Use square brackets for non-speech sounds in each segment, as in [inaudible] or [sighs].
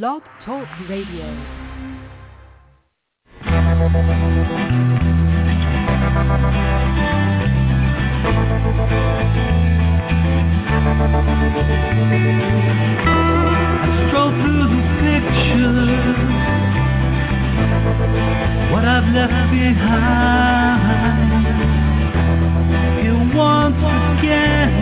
Blog Talk Radio. I stroll through the pictures, what I've left behind. Here once again.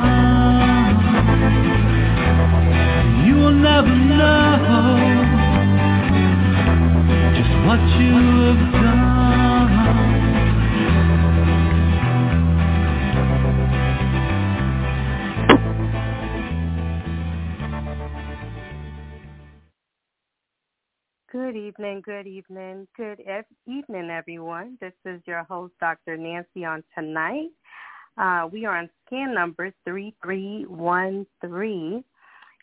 Good evening, good evening, good ev- evening, everyone. This is your host, Dr. Nancy, on tonight. Uh, we are on scan number 3313,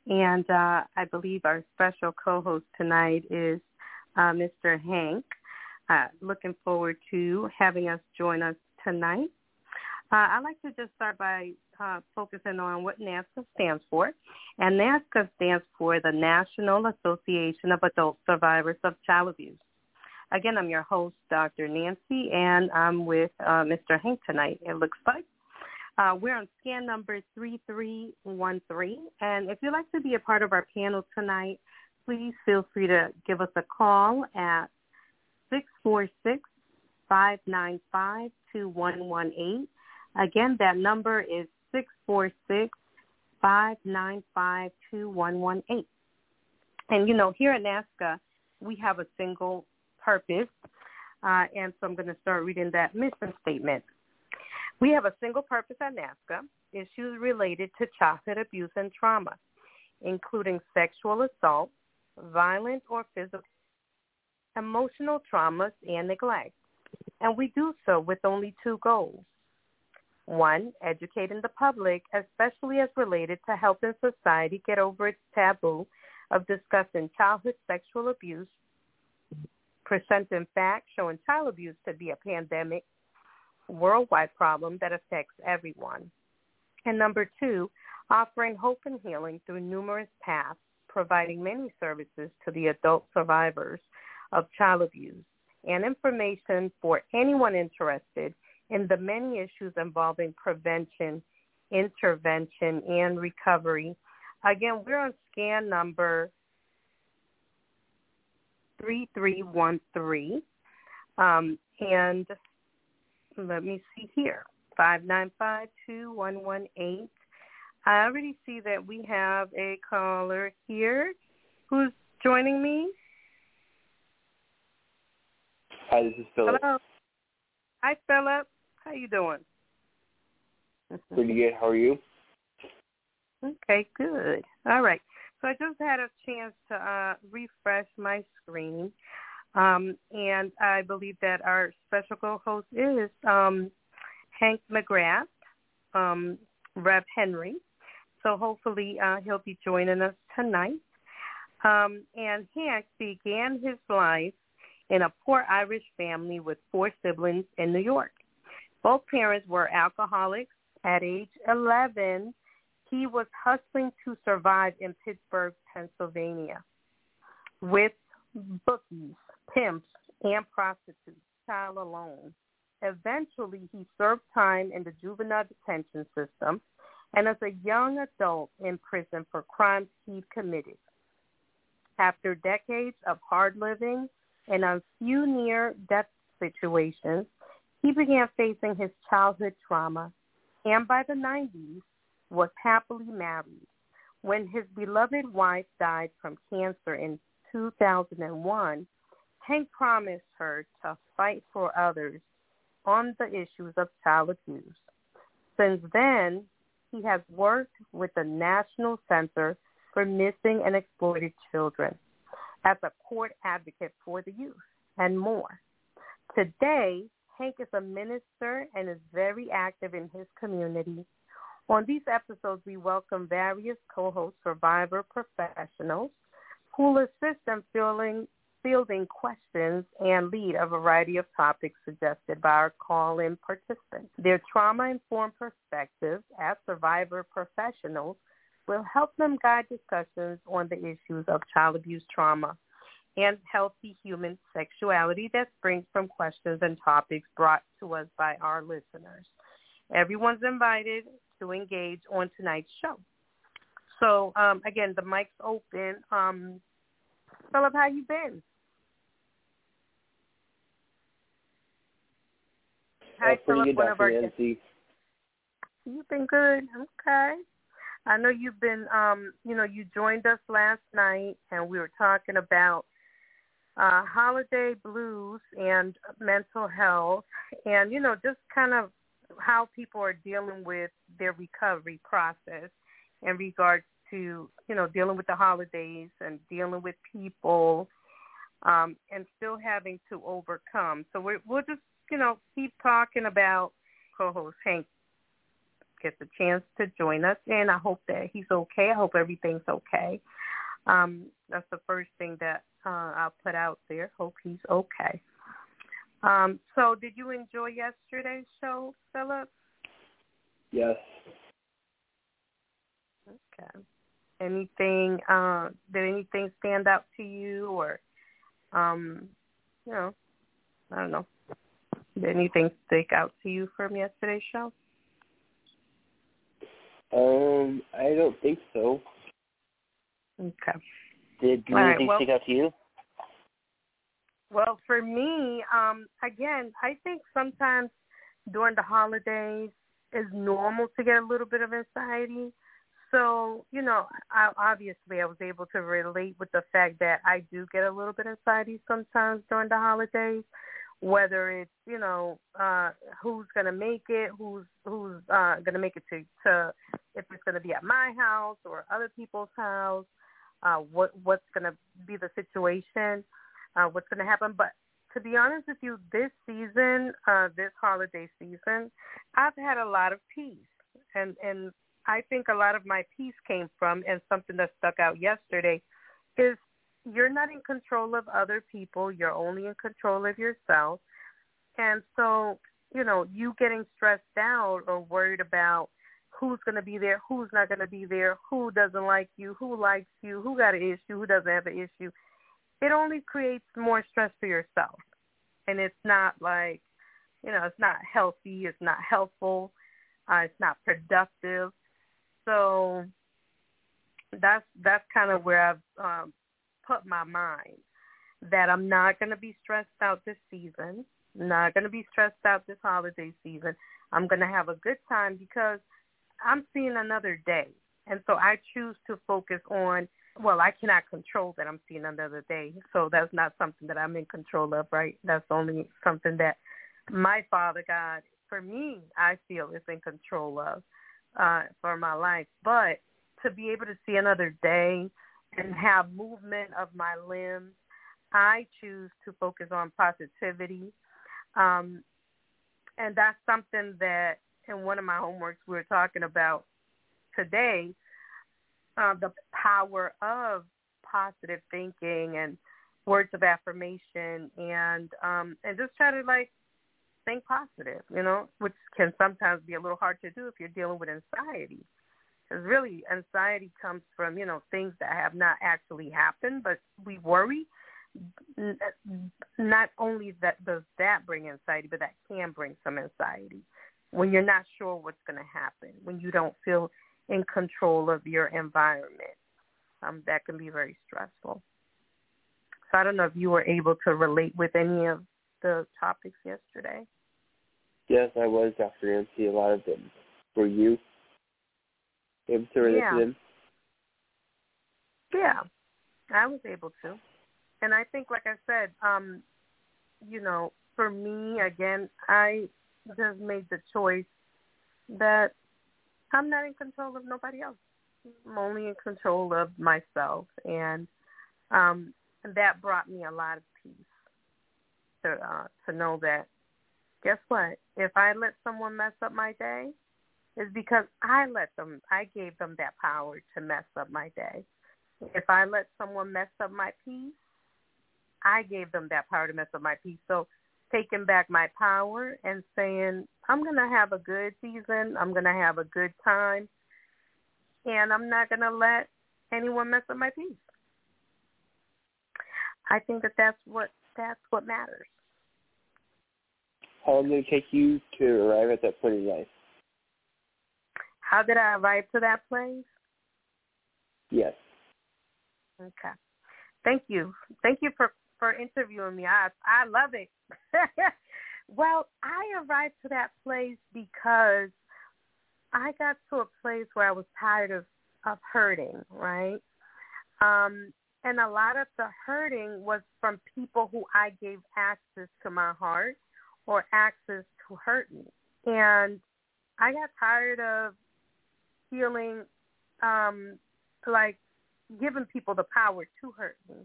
and uh, I believe our special co-host tonight is uh, Mr. Hank. Uh, looking forward to having us join us tonight. Uh, I'd like to just start by uh, focusing on what NAASCA stands for. And NAASCA stands for the National Association of Adult Survivors of Child Abuse. Again, I'm your host, Dr. Nancy, and I'm with uh, Mr. Hank tonight, it looks like. Uh, we're on scan number 3313. And if you'd like to be a part of our panel tonight, please feel free to give us a call at 646-595-2118. Again, that number is 646-595-2118. And, you know, here at NAASCA, we have a single purpose, uh, and so I'm going to start reading that mission statement. We have a single purpose at NAASCA, issues related to childhood abuse and trauma, including sexual assault, violent or physical, emotional traumas, and neglect. And we do so with only two goals. One, educating the public, especially as related to helping society get over its taboo of discussing childhood sexual abuse, presenting facts showing child abuse to be a pandemic, worldwide problem that affects everyone. And number two, offering hope and healing through numerous paths, providing many services to the adult survivors of child abuse and information for anyone interested in the many issues involving prevention, intervention, and recovery. Again, we're on scan number 3313. Um, and let me see here, 5952118. I already see that we have a caller here who's joining me. Hi, this is Philip. Hello. Hi, Philip. How you doing? [laughs] Pretty good. How are you? Okay, good. All right. So I just had a chance to uh, refresh my screen, um, and I believe that our special co-host is um, Hank McGrath, um, Rev Henry. So hopefully uh, he'll be joining us tonight. Um, and Hank began his life in a poor Irish family with four siblings in New York. Both parents were alcoholics. At age 11, he was hustling to survive in Pittsburgh, Pennsylvania, with bookies, pimps, and prostitutes, child alone. Eventually, he served time in the juvenile detention system and as a young adult in prison for crimes he committed. After decades of hard living and a few near-death situations, he began facing his childhood trauma and by the 90s was happily married. When his beloved wife died from cancer in 2001, Hank promised her to fight for others on the issues of child abuse. Since then, he has worked with the National Center for missing and exploited children, as a court advocate for the youth, and more. Today, Hank is a minister and is very active in his community. On these episodes, we welcome various co-host survivor professionals who will assist in fielding, fielding questions and lead a variety of topics suggested by our call-in participants. Their trauma-informed perspectives as survivor professionals will help them guide discussions on the issues of child abuse trauma and healthy human sexuality that springs from questions and topics brought to us by our listeners. Everyone's invited to engage on tonight's show. So um, again, the mic's open. Um, Philip, how you been? Hi, uh, Philip. One of our Nancy. You've been good. Okay. I know you've been, um, you know, you joined us last night, and we were talking about uh, holiday blues and mental health, and you know, just kind of how people are dealing with their recovery process in regards to, you know, dealing with the holidays and dealing with people, um, and still having to overcome. So we we'll just, you know, keep talking about co-host Hank gets a chance to join us, and I hope that he's okay. I hope everything's okay. Um, that's the first thing that uh, I'll put out there. Hope he's okay. Um, so, did you enjoy yesterday's show, Philip? Yes. Okay. Anything? Uh, did anything stand out to you, or, um, you know, I don't know. Did anything stick out to you from yesterday's show? Um, I don't think so. Okay. Did anything right, well, stick out to you? Well, for me, um, again, I think sometimes during the holidays it's normal to get a little bit of anxiety. So, you know, I, obviously I was able to relate with the fact that I do get a little bit of anxiety sometimes during the holidays whether it's you know uh who's to make it who's who's uh to make it to to if it's to be at my house or other people's house uh what what's to be the situation uh what's to happen. But to be honest with you this season uh this holiday season i've had a lot of peace. And and i think a lot of my peace came from and something that stuck out yesterday is you're not in control of other people. You're only in control of yourself. And so, you know, you getting stressed out or worried about who's going to be there, who's not going to be there, who doesn't like you, who likes you, who got an issue, who doesn't have an issue. It only creates more stress for yourself. And it's not like, you know, it's not healthy, it's not helpful, uh, it's not productive. So that's that's kind of where I've um, put my mind that I'm not going to be stressed out this season, not going to be stressed out this holiday season. I'm going to have a good time because I'm seeing another day. And so I choose to focus on, well, I cannot control that I'm seeing another day. So that's not something that I'm in control of, right? That's only something that my Father God, for me, I feel is in control of uh, for my life. But to be able to see another day, and have movement of my limbs. I choose to focus on positivity. Um, and that's something that in one of my homeworks we were talking about today, uh, the power of positive thinking and words of affirmation and um, and just try to like think positive, you know, which can sometimes be a little hard to do if you're dealing with anxiety. Because really, anxiety comes from, you know, things that have not actually happened, but we worry. Not only that does that bring anxiety, but that can bring some anxiety when you're not sure what's going to happen, when you don't feel in control of your environment. Um, that can be very stressful. So I don't know if you were able to relate with any of the topics yesterday. Yes, I was, Dr. Nancy. A lot of them. For you? Able to relate yeah. to them? Yeah, I was able to, and I think, like I said, um, you know, for me, again, I just made the choice that I'm not in control of nobody else. I'm only in control of myself, and um, that brought me a lot of peace to uh, to know that. Guess what? If I let someone mess up my day, it's because I let them. I gave them that power to mess up my day. If I let someone mess up my peace, I gave them that power to mess up my peace. So taking back my power and saying, I'm going to have a good season. I'm going to have a good time. And I'm not going to let anyone mess up my peace. I think that that's what that's what matters. How long did it take you to arrive at that point in life? How did I arrive to that place? Yes. Okay. Thank you. Thank you for for interviewing me. I I love it. [laughs] well, I arrived to that place because I got to a place where I was tired of of hurting, right? Um and a lot of the hurting was from people who I gave access to my heart or access to hurt me. And I got tired of feeling um like giving people the power to hurt me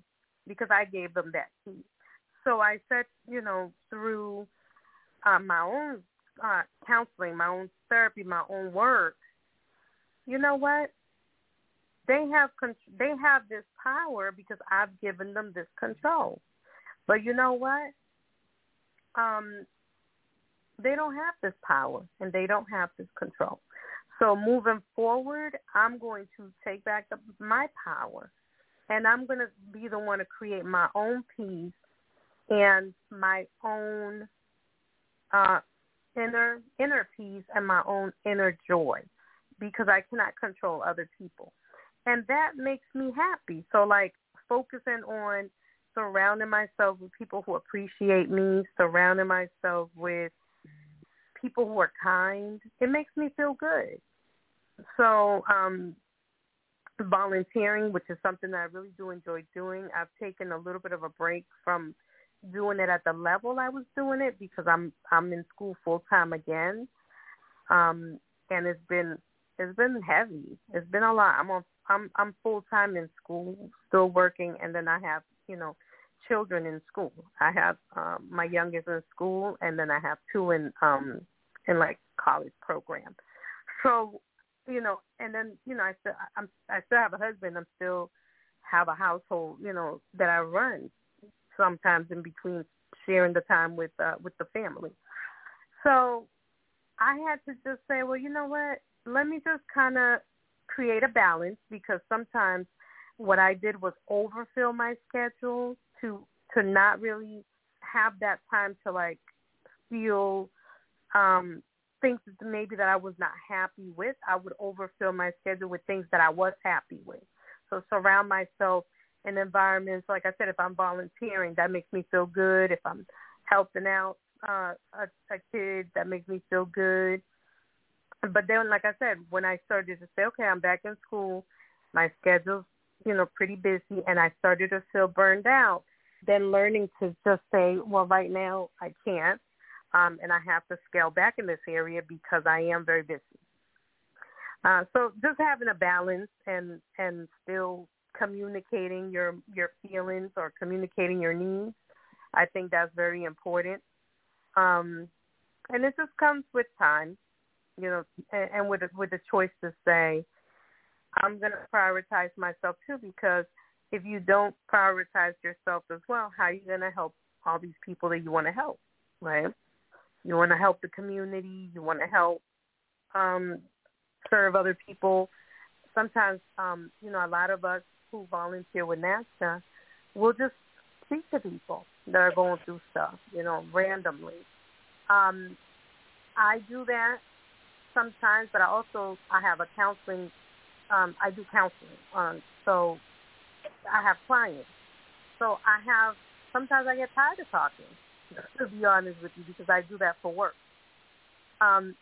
because I gave them that key. So I said, you know, through uh, my own uh, counseling, my own therapy, my own work, you know what? They have they have this power because I've given them this control. But you know what? Um, they don't have this power and they don't have this control. So moving forward, I'm going to take back the, my power and I'm going to be the one to create my own peace and my own uh, inner inner peace and my own inner joy because I cannot control other people. And that makes me happy. So like focusing on surrounding myself with people who appreciate me, surrounding myself with people who are kind, it makes me feel good. So um volunteering, which is something that I really do enjoy doing. I've taken a little bit of a break from doing it at the level I was doing it because I'm I'm in school full time again. Um and it's been it's been heavy. It's been a lot. I'm on I'm I'm full time in school, still working and then I have, you know, children in school. I have um my youngest in school and then I have two in um in like college program. So you know, and then you know, I still I'm I still have a husband. I'm still have a household, you know, that I run. Sometimes in between sharing the time with uh, with the family. So I had to just say, well, you know what? Let me just kind of create a balance because sometimes what I did was overfill my schedule to to not really have that time to like feel um things that maybe that I was not happy with, I would overfill my schedule with things that I was happy with. So surround myself in environments, like I said, if I'm volunteering, that makes me feel good. If I'm helping out uh, a, a kid, that makes me feel good. But then, like I said, when I started to say, okay, I'm back in school, my schedule's, you know, pretty busy, and I started to feel burned out, then learning to just say, well, right now I can't um, and I have to scale back in this area because I am very busy. Uh, so just having a balance and and still communicating your your feelings or communicating your needs, I think that's very important. Um, and it just comes with time, you know, and, and with with the choice to say, I'm going to prioritize myself too, because if you don't prioritize yourself as well, how are you going to help all these people that you want to help, right? You want to help the community. You want to help um, serve other people. Sometimes, um, you know, a lot of us who volunteer with NAASCA will just speak to people that are going through stuff, you know, randomly. Um, I do that sometimes, but I also I have a counseling. Um, I do counseling, um, so I have clients. So I have sometimes I get tired of talking to be honest with you, because I do that for work. Um,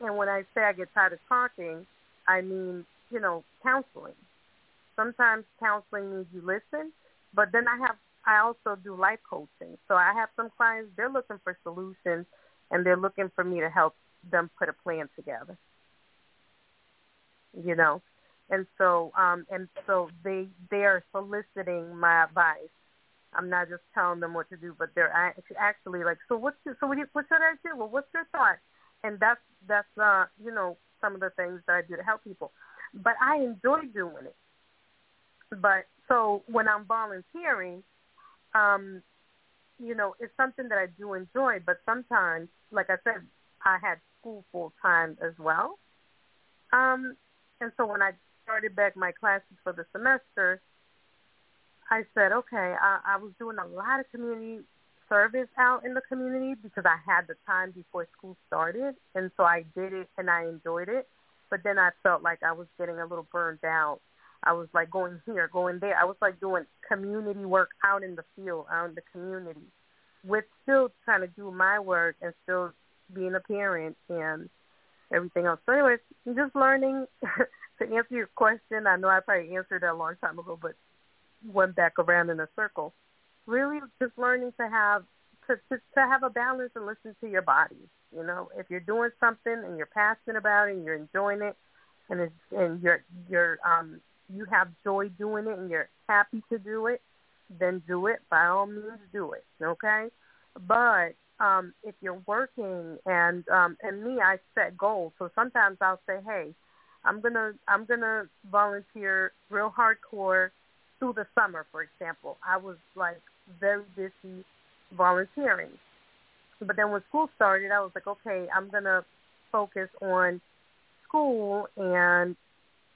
and when I say I get tired of talking, I mean, you know, counseling. Sometimes counseling means you listen, but then I have I also do life coaching. So I have some clients they're looking for solutions and they're looking for me to help them put a plan together. You know. and so um and so they they are soliciting my advice. I'm not just telling them what to do, but they're actually like, so what's your, so what, you, what should I do? Well, what's your thought? And that's that's uh you know some of the things that I do to help people. But I enjoy doing it. But so when I'm volunteering, um, you know, it's something that I do enjoy. But sometimes, like I said, I had school full time as well. Um, and so when I started back my classes for the semester, I said, okay, I, I was doing a lot of community service out in the community because I had the time before school started, and so I did it and I enjoyed it. But then I felt like I was getting a little burned out. I was like going here, going there. I was like doing community work out in the field, out in the community, with still trying to do my work and still being a parent and everything else. So anyways, just learning [laughs] to answer your question. I know I probably answered that a long time ago, but went back around in a circle. Really, just learning to have to, to to have a balance and listen to your body. You know, if you're doing something and you're passionate about it and you're enjoying it, and it's and you're you're um you have joy doing it and you're happy to do it, then do it. By all means, do it. Okay, but um, if you're working and um, and me, I set goals. So sometimes I'll say, hey, I'm gonna I'm gonna volunteer real hardcore through the summer. For example, I was like very busy volunteering, but then when school started, I was like, okay, I'm gonna focus on school and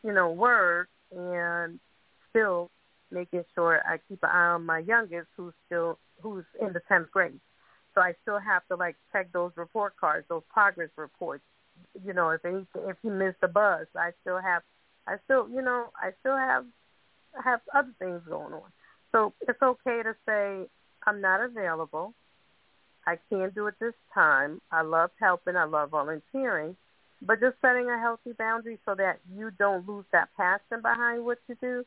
you know work and still making sure I keep an eye on my youngest who's still who's in the tenth grade. So I still have to like check those report cards, those progress reports. You know, if any, if he missed the bus, I still have, I still, you know, I still have have other things going on. So it's okay to say I'm not available. I can't do it this time. I love helping. I love volunteering, but just setting a healthy boundary so that you don't lose that passion behind what you do.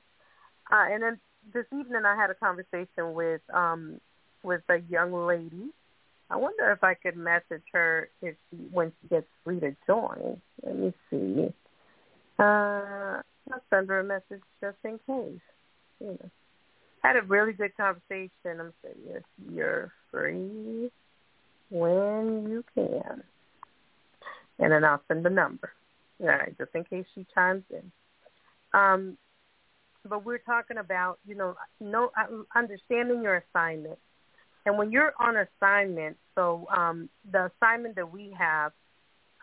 Uh, and then this evening, I had a conversation with um, with a young lady I wonder if I could message her if she, when she gets free to join. Let me see. Uh, I'll send her a message just in case. You know, had a really good conversation. I'm saying yes, you're free when you can, and then I'll send the number. All right, just in case she chimes in. Um, but we're talking about you know, no uh, understanding your assignment and when you're on assignment, so um, the assignment that we have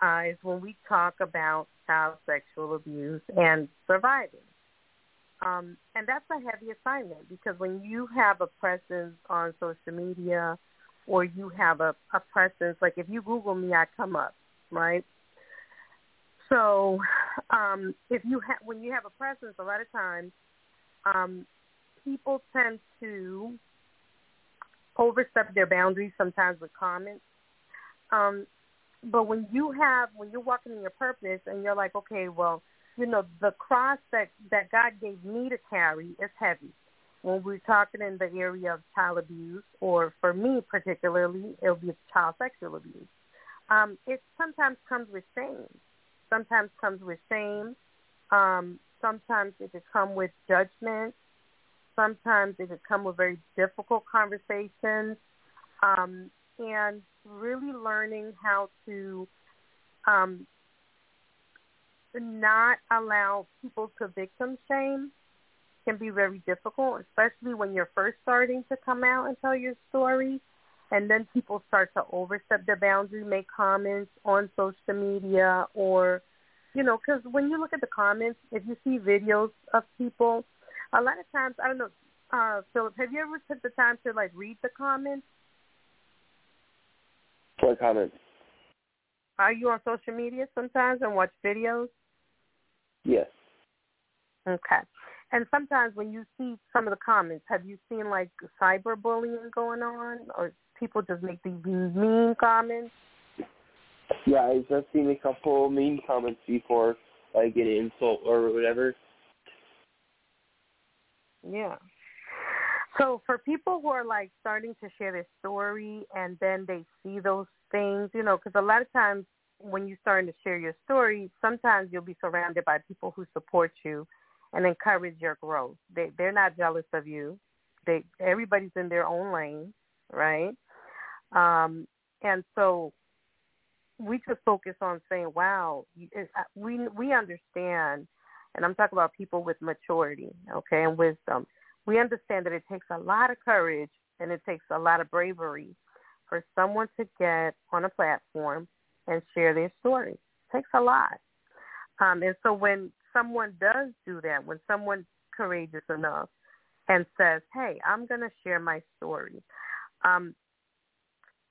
uh, is when we talk about child sexual abuse and surviving. Um, and that's a heavy assignment because when you have a presence on social media or you have a, a presence, like if you Google me, I come up, right? So um, if you ha- when you have a presence, a lot of times um, people tend to overstep their boundaries sometimes with comments. Um, but when you have when you're walking in your purpose and you're like, okay, well, you know, the cross that that God gave me to carry is heavy. When we're talking in the area of child abuse, or for me particularly, it'll be child sexual abuse. Um, it sometimes comes with shame. Sometimes comes with shame. Um, sometimes it can come with judgment sometimes it could come with very difficult conversations um, and really learning how to um, not allow people to victim shame can be very difficult, especially when you're first starting to come out and tell your story. And then people start to overstep their boundary, make comments on social media or, you know, because when you look at the comments, if you see videos of people – a lot of times, I don't know, uh, Philip, have you ever took the time to like read the comments? What comments? Are you on social media sometimes and watch videos? Yes. Okay. And sometimes when you see some of the comments, have you seen like cyberbullying going on, or people just make these mean comments? Yeah, I've just seen a couple mean comments before, like an insult or whatever. Yeah. So for people who are like starting to share their story and then they see those things, you know, because a lot of times when you're starting to share your story, sometimes you'll be surrounded by people who support you and encourage your growth. They they're not jealous of you. They everybody's in their own lane, right? Um, and so we just focus on saying, "Wow, uh, we we understand," and I'm talking about people with maturity, okay, and wisdom. We understand that it takes a lot of courage and it takes a lot of bravery for someone to get on a platform and share their story. It takes a lot. Um, and so when someone does do that, when someone courageous enough and says, "Hey, I'm going to share my story," um,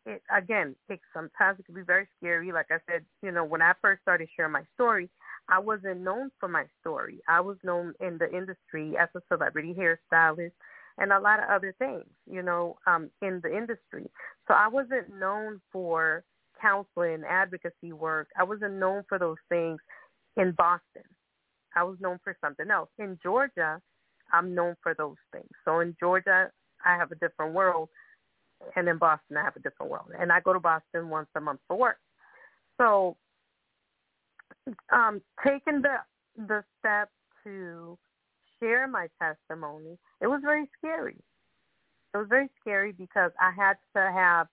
it, again, it sometimes it can be very scary. Like I said, you know, when I first started sharing my story, I wasn't known for my story. I was known in the industry as a celebrity hairstylist and a lot of other things, you know, um, in the industry. So I wasn't known for counseling, advocacy work. I wasn't known for those things in Boston. I was known for something else. In Georgia, I'm known for those things. So in Georgia, I have a different world, and in Boston, I have a different world. And I go to Boston once a month for work. So um, taking the the step to share my testimony, it was very scary. It was very scary because I had to have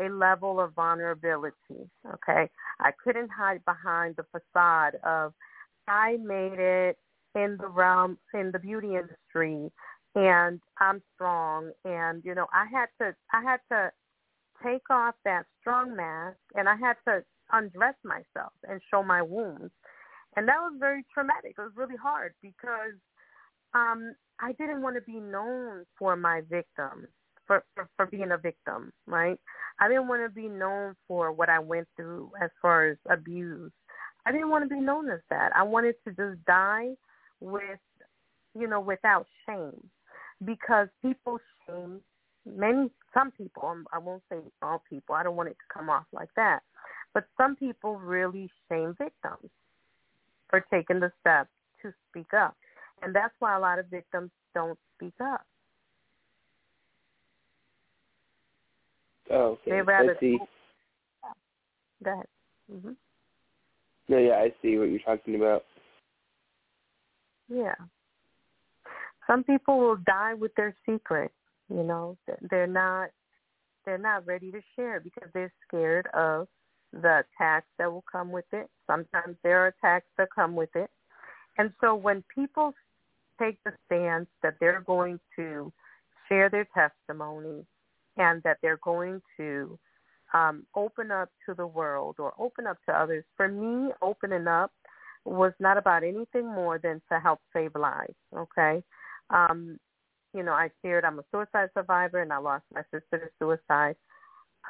a level of vulnerability. Okay, I couldn't hide behind the facade of I made it in the realm in the beauty industry and I'm strong and you know I had to I had to take off that strong mask and I had to undress myself and show my wounds. And that was very traumatic. It was really hard because um I didn't want to be known for my victim, for, for for being a victim, right? I didn't want to be known for what I went through as far as abuse. I didn't want to be known as that. I wanted to just die with, you know, without shame, because people shame many some people. Um, I won't say all people. I don't want it to come off like that, but some people really shame victims for taking the step to speak up, and that's why a lot of victims don't speak up Oh, okay. They rather I see. Go ahead. Mm-hmm. No, yeah, I see what you're talking about. Yeah. Some people will die with their secret. You know, they're not they're not ready to share because they're scared of the attacks that will come with it. Sometimes there are attacks that come with it. And so when people take the stance that they're going to share their testimony and that they're going to um, open up to the world or open up to others. For me, opening up was not about anything more than to help save lives. Okay, um, you know, I shared I'm a suicide survivor and I lost my sister to suicide.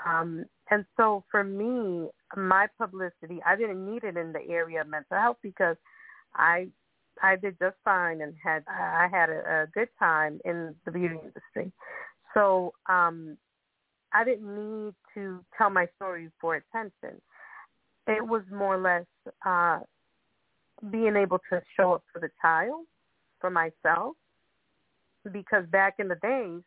Um, and so for me, my publicity, I didn't need it in the area of mental health because I I did just fine and had I had a, a good time in the beauty industry. So um, I didn't need to tell my story for attention. It was more or less uh, being able to show up for the child, for myself, because back in the days,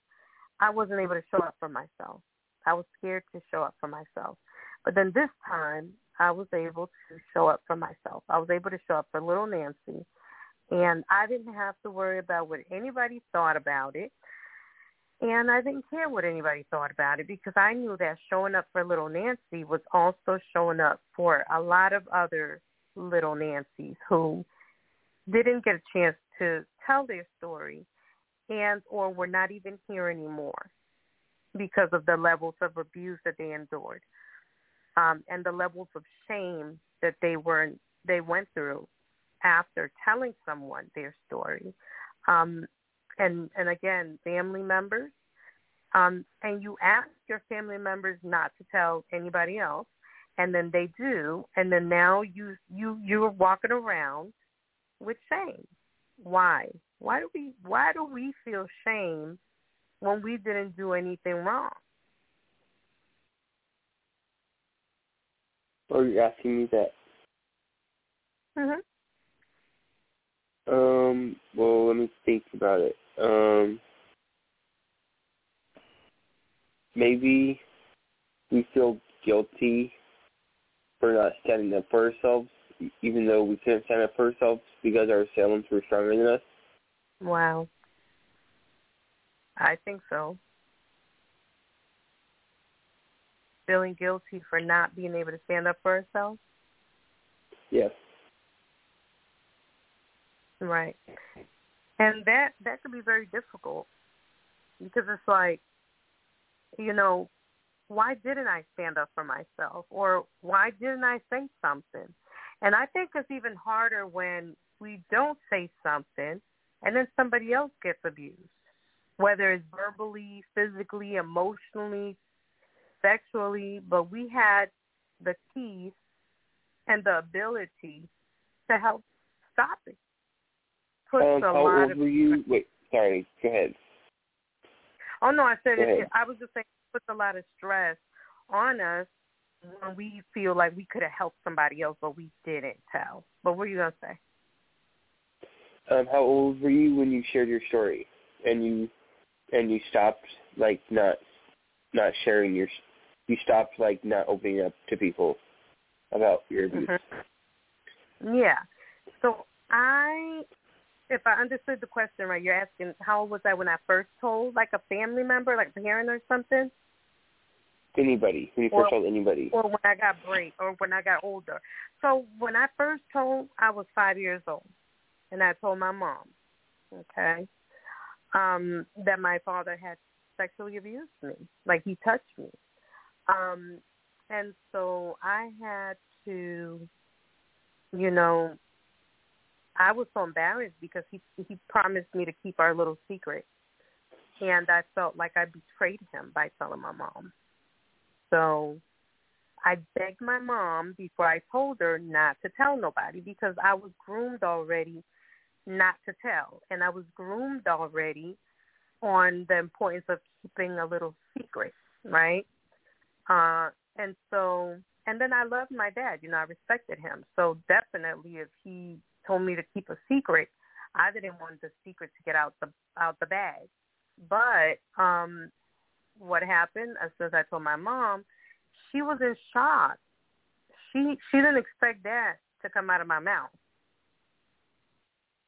I wasn't able to show up for myself. I was scared to show up for myself. But then this time, I was able to show up for myself. I was able to show up for little Nancy. And I didn't have to worry about what anybody thought about it. And I didn't care what anybody thought about it because I knew that showing up for little Nancy was also showing up for a lot of other little Nancys who didn't get a chance to tell their story and or were not even here anymore because of the levels of abuse that they endured um, and the levels of shame that they were they went through after telling someone their story. Um, and and again, family members, um, and you ask your family members not to tell anybody else, and then they do, and then now you you you're walking around with shame. Why? Why do we why do we feel shame when we didn't do anything wrong? Oh, you're asking me that. Mhm. Um. Well, let me think about it. Um, maybe we feel guilty for not standing up for ourselves, even though we couldn't stand up for ourselves because our assailants were stronger than us? Wow. I think so. Feeling guilty for not being able to stand up for ourselves? Yes. Right. And that that could be very difficult because it's like, you know, why didn't I stand up for myself or why didn't I say something? And I think it's even harder when we don't say something and then somebody else gets abused, whether it's verbally, physically, emotionally, sexually, but we had the keys and the ability to help stop it. Puts um, a how lot old of, were you? Wait, sorry. Go ahead. Oh no, I said it, I was just saying it puts a lot of stress on us when we feel like we could have helped somebody else, but we didn't tell. But what were you gonna say? Um, how old were you when you shared your story, and you and you stopped like not not sharing your you stopped like not opening up to people about your abuse. Mm-hmm. Yeah. So I if I understood the question right, you're asking how old was I when I first told like a family member, like a parent or something? Anybody. When you or, first told anybody. Or when I got break or when I got older. So when I first told I was five years old and I told my mom, okay, um, that my father had sexually abused me. Like he touched me. Um and so I had to you know, I was so embarrassed because he he promised me to keep our little secret, and I felt like I betrayed him by telling my mom. So I begged my mom before I told her not to tell nobody because I was groomed already not to tell, and I was groomed already on the importance of keeping a little secret, right? Uh, and so, and then I loved my dad. You know, I respected him. So definitely, if he told me to keep a secret. I didn't want the secret to get out the out the bag. But um what happened as soon as I told my mom, she was in shock. She she didn't expect that to come out of my mouth.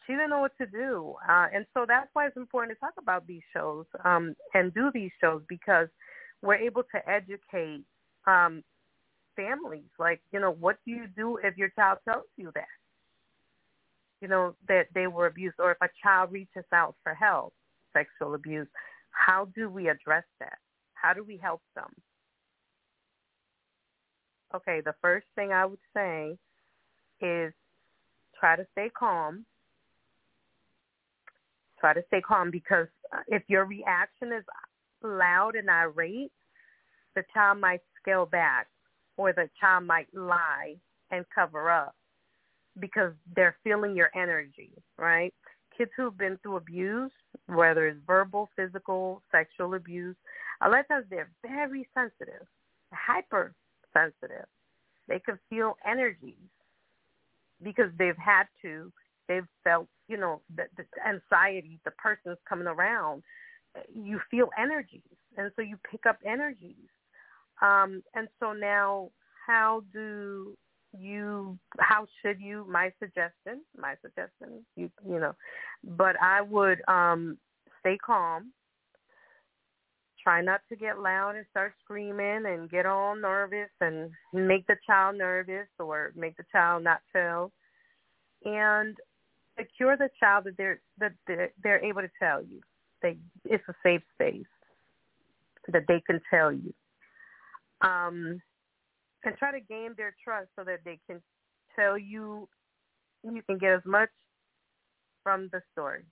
She didn't know what to do. Uh and so that's why it's important to talk about these shows um and do these shows because we're able to educate um families like, you know, what do you do if your child tells you that? you know, that they were abused, or if a child reaches out for help, sexual abuse, how do we address that? How do we help them? Okay, the first thing I would say is try to stay calm. Try to stay calm because uh, if your reaction is loud and irate, the child might scale back or the child might lie and cover up because they're feeling your energy, right? Kids who've been through abuse, whether it's verbal, physical, sexual abuse, a lot of times they're very sensitive, hyper sensitive. They can feel energies because they've had to. They've felt, you know, the, the anxiety, the person's coming around. You feel energies, and so you pick up energies. Um, and so now, how do you how should you my suggestion my suggestion you you know but i would um stay calm try not to get loud and start screaming and get all nervous and make the child nervous or make the child not tell and secure the child that they're that they're, they're able to tell you they it's a safe space that they can tell you um and try to gain their trust so that they can tell you you can get as much from the story.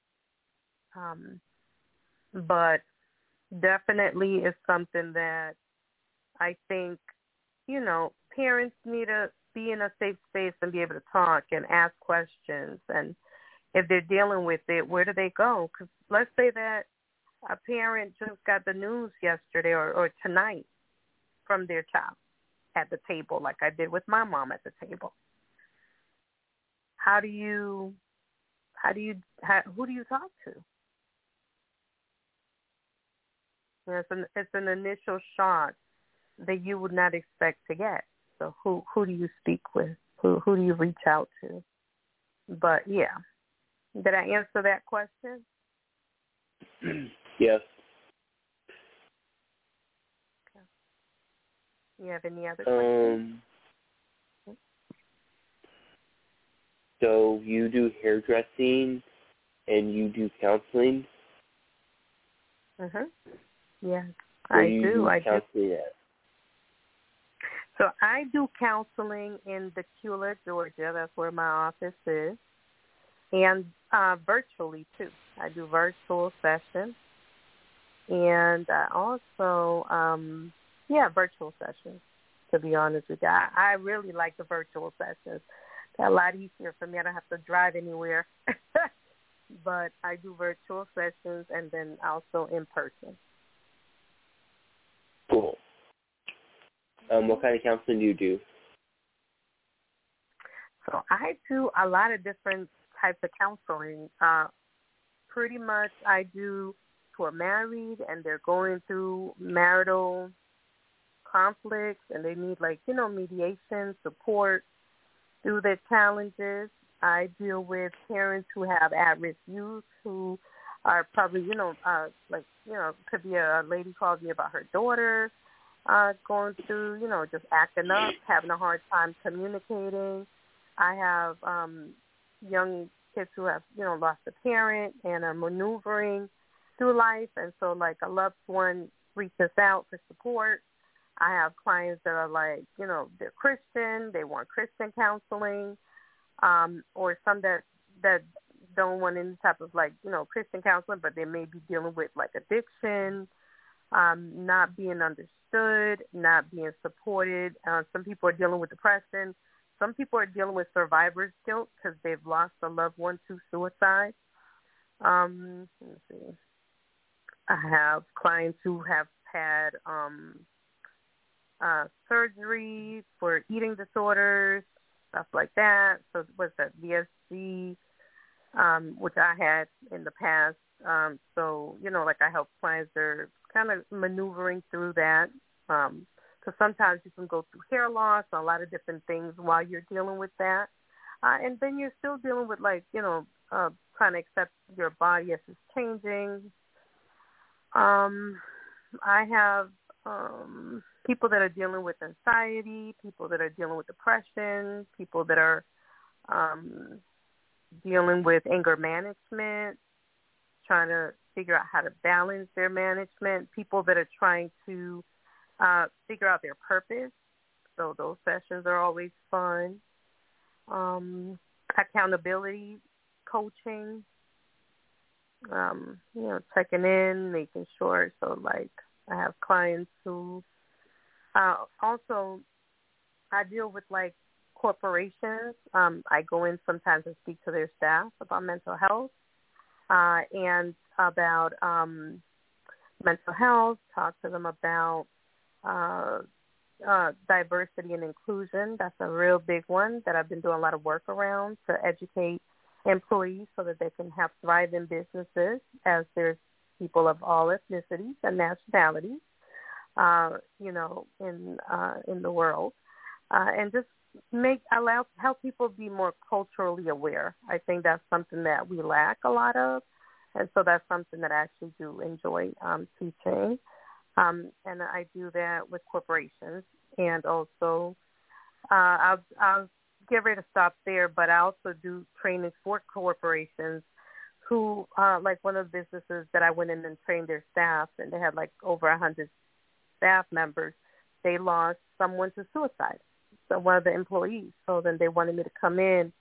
Um, but definitely is something that I think, you know, parents need to be in a safe space and be able to talk and ask questions. And if they're dealing with it, where do they go? Because let's say that a parent just got the news yesterday or, or tonight from their child at the table like I did with my mom at the table. How do you how do you how, who do you talk to? It's an it's an initial shock that you would not expect to get. So who who do you speak with? Who who do you reach out to? But yeah, did I answer that question? yes. Okay. You have any other questions? Um. So you do hairdressing, and you do counseling. Mhm. Yeah, Where I you do. I do. counseling at? So I do counseling in Decula, Georgia. That's where my office is, and uh, virtually too. I do virtual sessions, and I also, um, yeah, virtual sessions. To be honest with you, I, I really like the virtual sessions. They're a lot easier for me. I don't have to drive anywhere. [laughs] but I do virtual sessions and then also in person. Cool. Um, what kind of counseling do you do? So I do a lot of different types of counseling. Uh, pretty much I do who are married and they're going through marital conflicts and they need like, you know, mediation, support through their challenges. I deal with parents who have at-risk youth who are probably, you know, uh, like, you know, could be a lady calls me about her daughter uh, going through, you know, just acting up, having a hard time communicating. I have um, young kids who have, you know, lost a parent and are maneuvering through life, and so like a loved one reaches out for support. I have clients that are like, you know, they're Christian, they want Christian counseling um, or some that that don't want any type of like you know Christian counseling, but they may be dealing with like addiction, um, not being understood, not being supported. Uh, some people are dealing with depression. Some people are dealing with survivor's guilt because they've lost a loved one to suicide. Um, let's see. I have clients who have had um, uh, surgery for eating disorders, stuff like that. So what's that VSG, um, which I had in the past. Um, so you know, like I help clients they're kind of maneuvering through that. Um, because sometimes you can go through hair loss and a lot of different things while you're dealing with that. Uh, and then you're still dealing with like, you know, uh, trying to accept your body as it's changing. Um, I have um, people that are dealing with anxiety, people that are dealing with depression, people that are um, dealing with anger management, trying to figure out how to balance their management, people that are trying to uh, figure out their purpose. So those sessions are always fun. Um, accountability coaching, um, you know, checking in, making sure. So like I have clients who uh, also I deal with like corporations. Um, I go in sometimes and speak to their staff about mental health uh, and about um, mental health. Talk to them about uh, uh, diversity and inclusion. That's a real big one that I've been doing a lot of work around to educate employees so that they can have thriving businesses as there's people of all ethnicities and nationalities, uh, you know, in uh, in the world, uh, and just make allow help people be more culturally aware. I think that's something that we lack a lot of, and so that's something that I actually do enjoy um, teaching. Um, and I do that with corporations, and also uh, I'll, I'll get ready to stop there, but I also do training for corporations who, uh, like one of the businesses that I went in and trained their staff, and they had like over a hundred staff members. They lost someone to suicide, so one of the employees. So then they wanted me to come in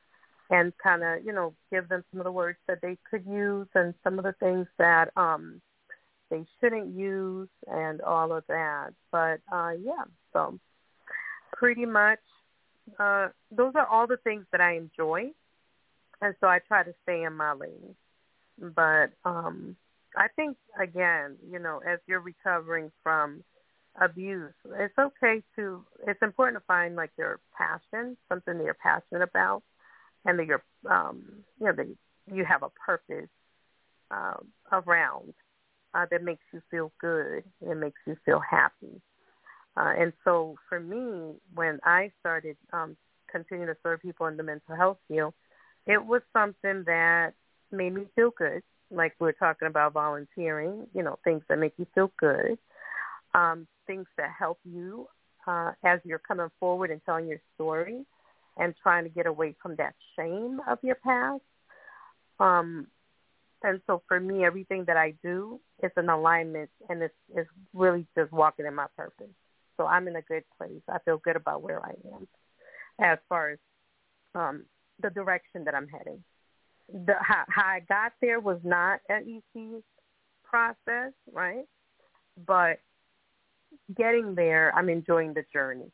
and kind of, you know, give them some of the words that they could use and some of the things that um they shouldn't use and all of that. But uh yeah, so pretty much uh those are all the things that I enjoy. And so I try to stay in my lane. But um I think again, you know, as you're recovering from abuse, it's okay to it's important to find like your passion, something that you're passionate about and that you're um you know, that you have a purpose uh, around uh, that makes you feel good and makes you feel happy. Uh, and so for me, when I started um, continuing to serve people in the mental health field, it was something that made me feel good. Like we are talking about volunteering, you know, things that make you feel good, um, things that help you uh, as you're coming forward and telling your story and trying to get away from that shame of your past. Um, and so for me, everything that I do is an alignment and it's, it's really just walking in my purpose. So I'm in a good place. I feel good about where I am as far as um, the direction that I'm heading. The, how, how I got there was not an easy process, right? But getting there, I'm enjoying the journey.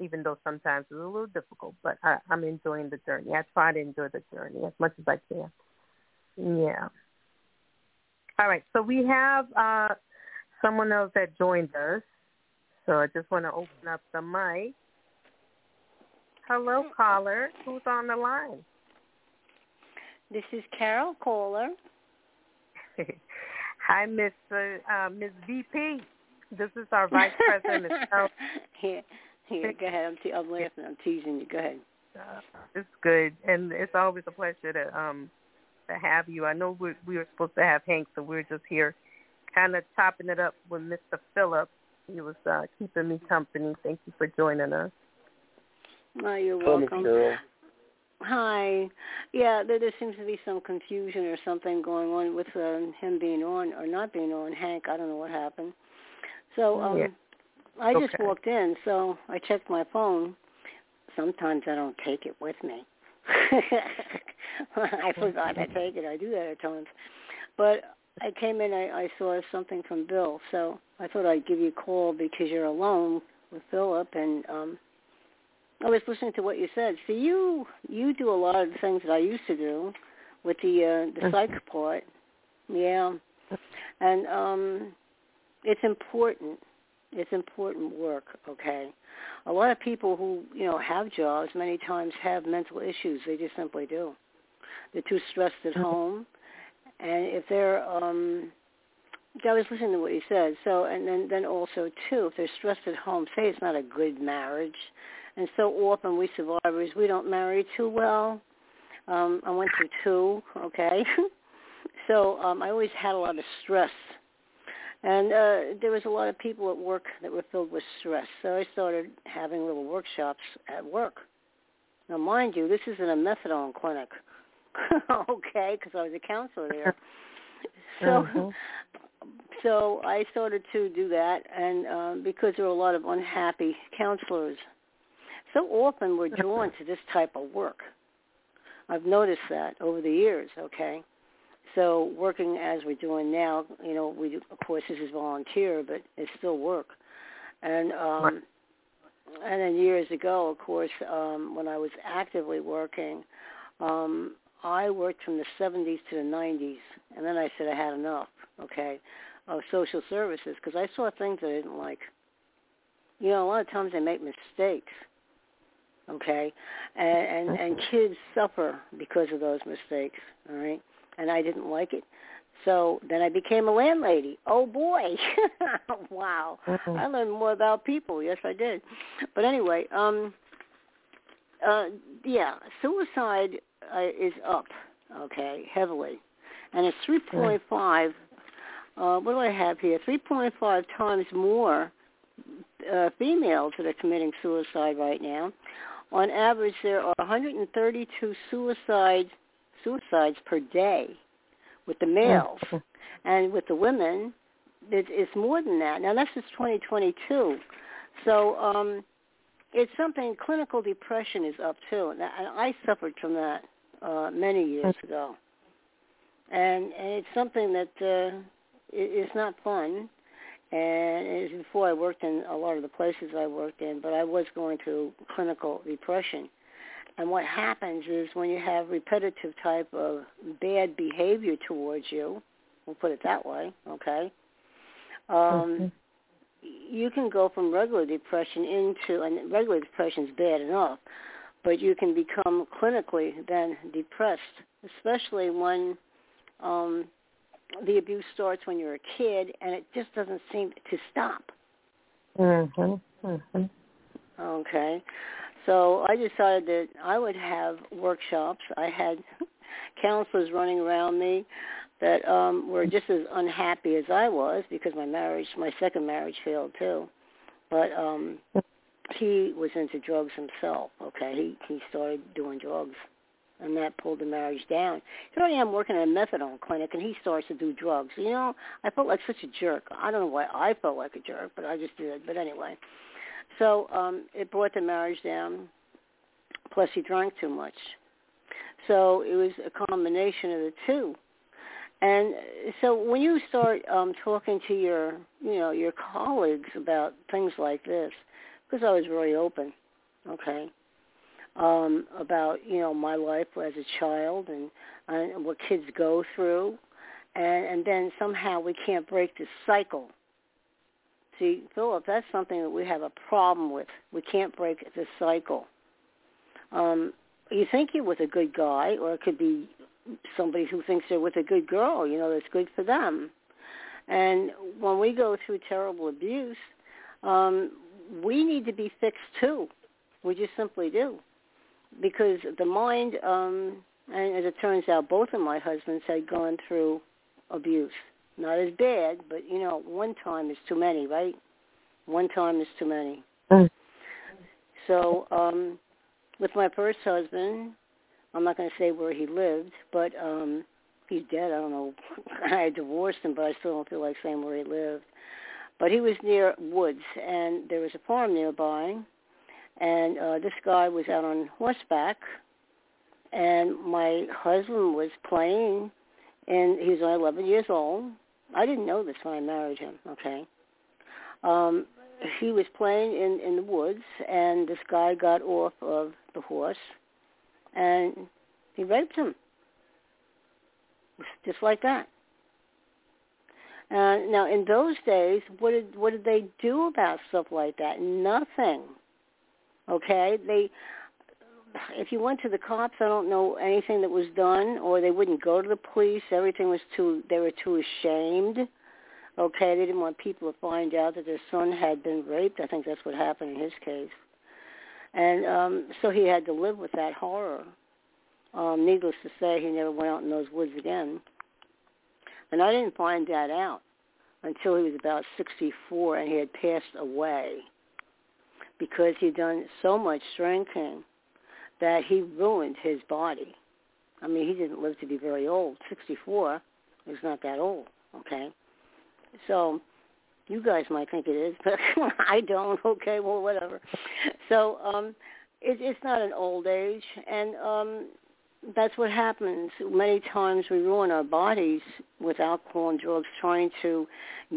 Even though sometimes it's a little difficult, but I, I'm enjoying the journey. I try to enjoy the journey as much as I can. Yeah. All right. So we have uh, someone else that joined us. So I just want to open up the mic. Hello, caller. Who's on the line? This is Carol Caller. [laughs] Hi, Miss uh, uh, Miss VP. This is our Vice President, Miss [laughs] Here, here, go ahead. I'm, te- I'm laughing. I'm teasing you. Go ahead. Uh, it's good, and it's always a pleasure to um to have you. I know we're, we were supposed to have Hank, so we are just here, kind of topping it up with Mr. Phillips. He was uh, keeping me company. Thank you for joining us. Oh, you're welcome. Hi. Yeah, there, there seems to be some confusion or something going on with uh, him being on or not being on. Hank, I don't know what happened. So um yeah. I okay. just walked in, so I checked my phone. Sometimes I don't take it with me. [laughs] I forgot to take it. I do that at times. But I came in, I, I saw something from Bill, so I thought I'd give you a call because you're alone with Phillip, and um, I was listening to what you said. See, you you do a lot of the things that I used to do with the uh, the psych part, yeah, and um, it's important. It's important work. Okay, a lot of people who you know have jobs many times have mental issues. They just simply do. They're too stressed at home, and if they're um, I was listening to what you said. So, and then then also too, if they're stressed at home, say it's not a good marriage, and so often we survivors we don't marry too well. Um, I went through two, okay. [laughs] so um, I always had a lot of stress, and uh, there was a lot of people at work that were filled with stress. So I started having little workshops at work. Now, mind you, this isn't a methadone clinic, [laughs] okay, because I was a counselor there. [laughs] So, mm-hmm. [laughs] so I started to do that, and um, because there were a lot of unhappy counselors so often we're drawn to this type of work. I've noticed that over the years, okay? So working as we're doing now, you know, we do, of course this is volunteer, but it's still work. And um right. and then years ago, of course, um when I was actively working, um I worked from the 70s to the 90s, and then I said I had enough, okay, of social services because I saw things I didn't like. You know, a lot of times they make mistakes okay and and, and kids suffer because of those mistakes all right and i didn't like it. So then i became a landlady. Oh boy. [laughs] Wow. Mm-hmm. i learned more about people. Yes i did. But anyway um uh yeah suicide uh, is up okay heavily. And it's 3.5 uh what do i have here? 3.5 times more uh, females that are committing suicide right now. On average, there are 132 suicides suicides per day with the males, and with the women, it, it's more than that. Now that's just 2022, so um, it's something. Clinical depression is up too, and I suffered from that uh, many years ago, and, and it's something that uh, is not fun and it was before I worked in a lot of the places I worked in, but I was going through clinical depression. And what happens is when you have repetitive type of bad behavior towards you, we'll put it that way, okay, um, mm-hmm. you can go from regular depression into, and regular depression is bad enough, but you can become clinically then depressed, especially when um, the abuse starts when you're a kid and it just doesn't seem to stop. Mhm. Mhm. Okay. So I decided that I would have workshops. I had [laughs] counselors running around me that um were just as unhappy as I was because my marriage, my second marriage failed too. But um he was into drugs himself, okay? He he started doing drugs and that pulled the marriage down. Here I am working at a methadone clinic, and he starts to do drugs. You know, I felt like such a jerk. I don't know why I felt like a jerk, but I just did. But anyway, so um, it brought the marriage down. Plus, he drank too much. So it was a combination of the two. And so when you start um, talking to your, you know, your colleagues about things like this, because I was very open, okay, um, about you know my life as a child and, and what kids go through, and and then somehow we can't break the cycle. See, Philip, that's something that we have a problem with. We can't break the cycle. Um, you think you're with a good guy, or it could be somebody who thinks they're with a good girl. You know, that's good for them. And when we go through terrible abuse, um, we need to be fixed too. We just simply do because the mind, um, and as it turns out, both of my husbands had gone through abuse. Not as bad, but you know, one time is too many, right? One time is too many. Mm. So, um, with my first husband, I'm not going to say where he lived, but um, he's dead. I don't know. [laughs] I divorced him, but I still don't feel like saying where he lived. But he was near woods, and there was a farm nearby, and uh, this guy was out on horseback, and my husband was playing, and he was only 11 years old. I didn't know this when I married him. Okay, um, he was playing in in the woods, and this guy got off of the horse, and he raped him, just like that. Uh, now, in those days, what did what did they do about stuff like that? Nothing. Okay, they if you went to the cops, I don't know anything that was done, or they wouldn't go to the police. Everything was too they were too ashamed. Okay, they didn't want people to find out that their son had been raped. I think that's what happened in his case, and um, so he had to live with that horror. Um, needless to say, he never went out in those woods again. And I didn't find that out until he was about 64 and he had passed away because he'd done so much drinking that he ruined his body. I mean, he didn't live to be very old. 64 is not that old, okay? So you guys might think it is, [laughs] but I don't. Okay, well, whatever. So um, it, it's not an old age, and um, that's what happens. Many times we ruin our bodies with alcohol and drugs trying to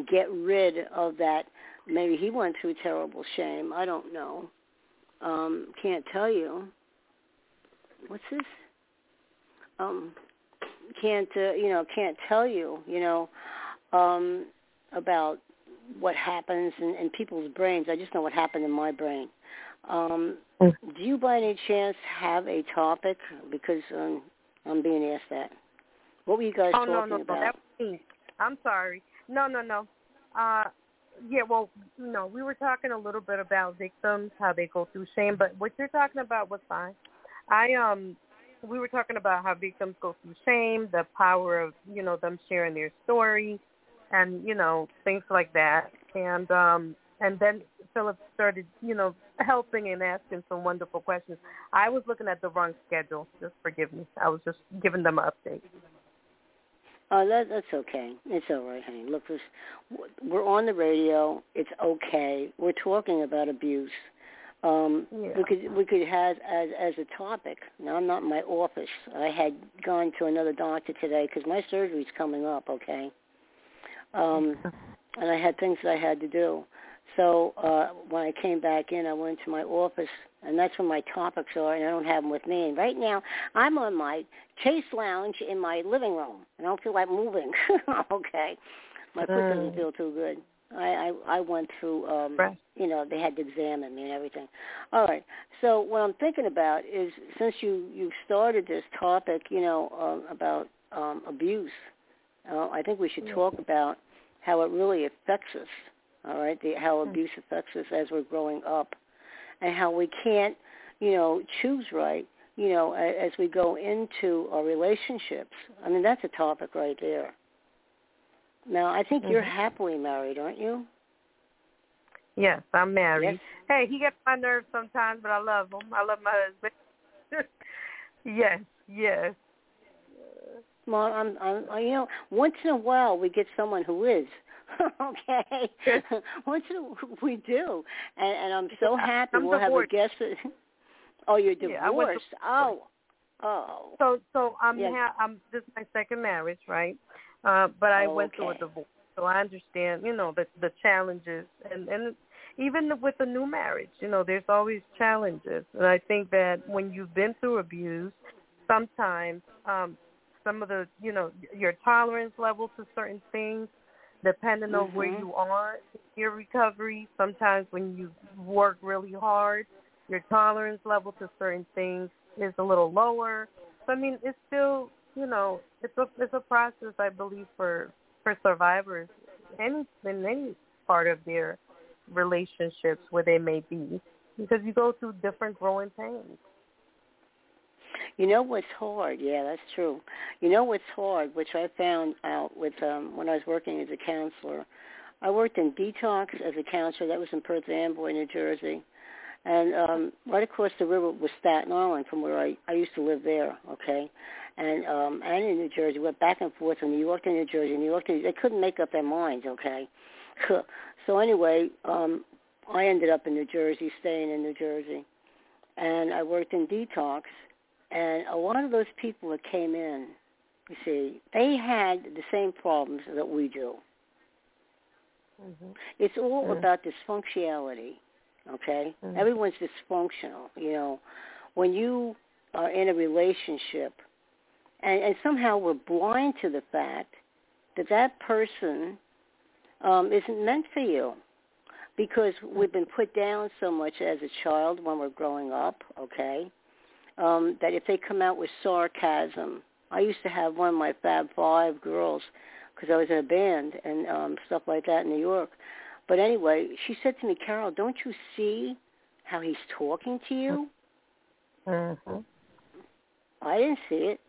get rid of that. Maybe he went through terrible shame. I don't know. Um, can't tell you. What's this? Um, can't uh, you know? Can't tell you. You know um, about what happens in, in people's brains. I just know what happened in my brain. Um, Mm. do you by any chance have a topic? Because um, I'm being asked that. What were you guys Oh talking no, no, no, about? that was me. I'm sorry. No, no, no. Uh, yeah, well, no, we were talking a little bit about victims, how they go through shame, but what you're talking about was fine. I um, we were talking about how victims go through shame, the power of you know them sharing their story, and you know things like that, and um, and then Philip started you know helping and asking some wonderful questions. I was looking at the wrong schedule. Just forgive me. I was just giving them an update. Oh, that, that's okay. It's all right, honey. Look, we're on the radio. It's okay. We're talking about abuse. Um, Yeah. We could we could have as as a topic. Now I'm not in my office. I had gone to another doctor today because my surgery's coming up. Okay, um, [laughs] and I had things that I had to do. So uh, when I came back in, I went to my office, and that's where my topics are, and I don't have them with me. And right now, I'm on my Chase Lounge in my living room, and I don't feel like moving. [laughs] okay, my foot doesn't Mm. feel too good. I I, I went through, um, Right. you know, they had to examine me and everything. All right. So what I'm thinking about is since you you started this topic, you know, uh, about um, abuse, uh, I think we should talk about how it really affects us all right, the, how abuse affects us as we're growing up, and how we can't, you know, choose right, you know, as we go into our relationships. I mean, that's a topic right there. Now, I think mm-hmm. you're happily married, aren't you? Yes, I'm married. Yes. Hey, he gets my nerves sometimes, but I love him. I love my husband. [laughs] yes, yes. Well, I'm, I'm, you know, once in a while we get someone who is. [laughs] okay, [laughs] once in a, we do, and, and I'm so happy I'm we'll divorced. have a guest. oh, you're divorced. Yeah, went oh, oh. So, so I'm ha- I'm this is my second marriage, right? Uh, but I Oh, went through a divorce, so I understand, you know, the the challenges, and and even with a new marriage, you know, there's always challenges, and I think that when you've been through abuse, sometimes um, some of the, you know, your tolerance level to certain things, depending on where Mhm. you are in your recovery, sometimes when you work really hard, your tolerance level to certain things is a little lower. So I mean, it's still, you know, it's a it's a process I believe for for survivors, any in any part of their relationships where they may be, because you go through different growing pains. You know what's hard? Yeah, that's true. You know what's hard, which I found out with um when I was working as a counselor. I worked in detox as a counselor. That was in Perth Amboy, New Jersey, and um right across the river was Staten Island, from where I I used to live there. Okay, and um and in New Jersey, went back and forth from New York to New Jersey, New York to they couldn't make up their minds. Okay, [laughs] so anyway, um I ended up in New Jersey, staying in New Jersey, and I worked in detox and a lot of those people that came in, you see, they had the same problems that we do. Mm-hmm. It's all Mhm. about dysfunctionality, okay? Mhm. Everyone's dysfunctional, you know. When you are in a relationship, and, and somehow we're blind to the fact that that person um, isn't meant for you because we've been put down so much as a child when we're growing up, okay? um, that if they come out with sarcasm, I used to have one of my Fab Five girls because I was in a band and um, stuff like that in New York. But anyway, she said to me, Carol, don't you see how he's talking to you? Mm-hmm. I didn't see it,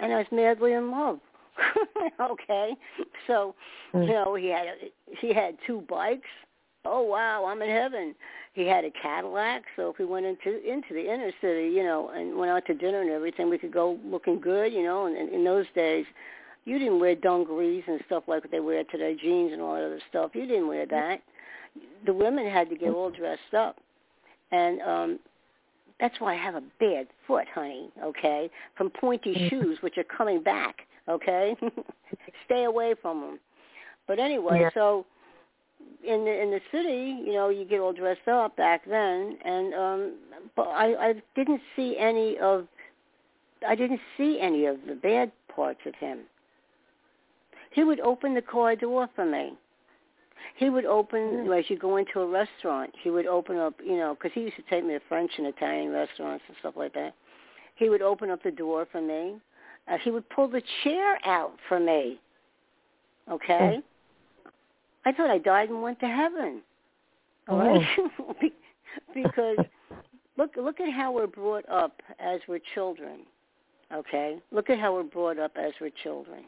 and I was madly in love. [laughs] okay, so you know he had he had two bikes. Oh wow, I'm in heaven. He had a Cadillac, so if we went into into the inner city, you know, and went out to dinner and everything, we could go looking good, you know. And, and in those days, you didn't wear dungarees and stuff like what they wear today, jeans and all that other stuff. You didn't wear that. The women had to get all dressed up, and um that's why I have a bad foot, honey. Okay, from pointy shoes, which are coming back. Okay, [laughs] stay away from them. But anyway, Yeah. so in the in the city, you know, you get all dressed up back then, and um but I I didn't see any of I didn't see any of the bad parts of him. He would open the car door for me. He would open as you go into a restaurant. He would open up, you know, because he used to take me to French and Italian restaurants and stuff like that. He would open up the door for me. Uh, he would pull the chair out for me. Okay. I thought I died and went to heaven. All right, [laughs] Be- because look look at how we're brought up as we're children. Okay, look at how we're brought up as we're children.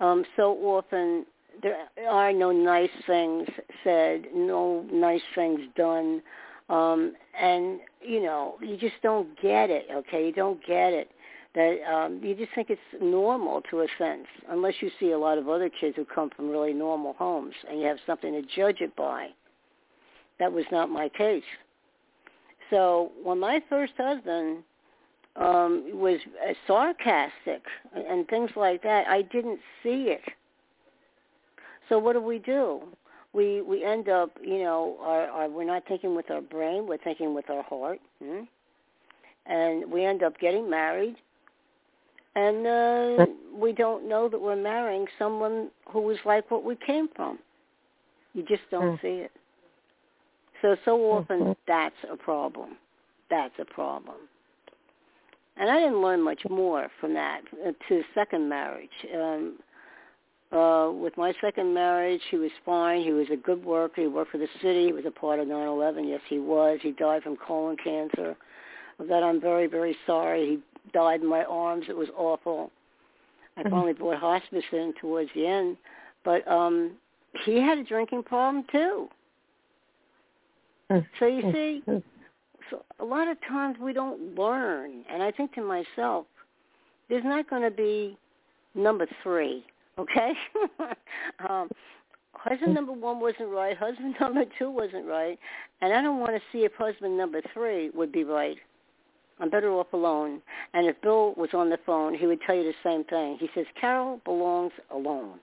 Um, so often there are no nice things said, no nice things done, um, and you know you just don't get it. Okay, you don't get it. That um, you just think it's normal to a sense, unless you see a lot of other kids who come from really normal homes and you have something to judge it by. That was not my case. So when my first husband um, was uh, sarcastic and things like that, I didn't see it. So what do we do? We we end up, you know, our, our, we're not thinking with our brain, we're thinking with our heart, hmm? and we end up getting married, and uh, we don't know that we're marrying someone who is like what we came from. You just don't Mm. see it. So so often that's a problem. That's a problem. And I didn't learn much more from that uh, to second marriage. Um, uh, with my second marriage, he was fine. He was a good worker. He worked for the city. He was a part of 9/11. Yes, he was. He died from colon cancer. Of that, I'm very, very sorry. He died in my arms. It was awful. I Mhm. finally brought hospice in towards the end, but um, he had a drinking problem too. Mm. So you see, Mm. so a lot of times we don't learn, and I think to myself, there's not going to be number three, okay? [laughs] um, husband number one wasn't right. Husband [laughs] number two wasn't right, and I don't want to see if husband number three would be right. I'm better off alone. And if Bill was on the phone, he would tell you the same thing. He says Carol belongs alone,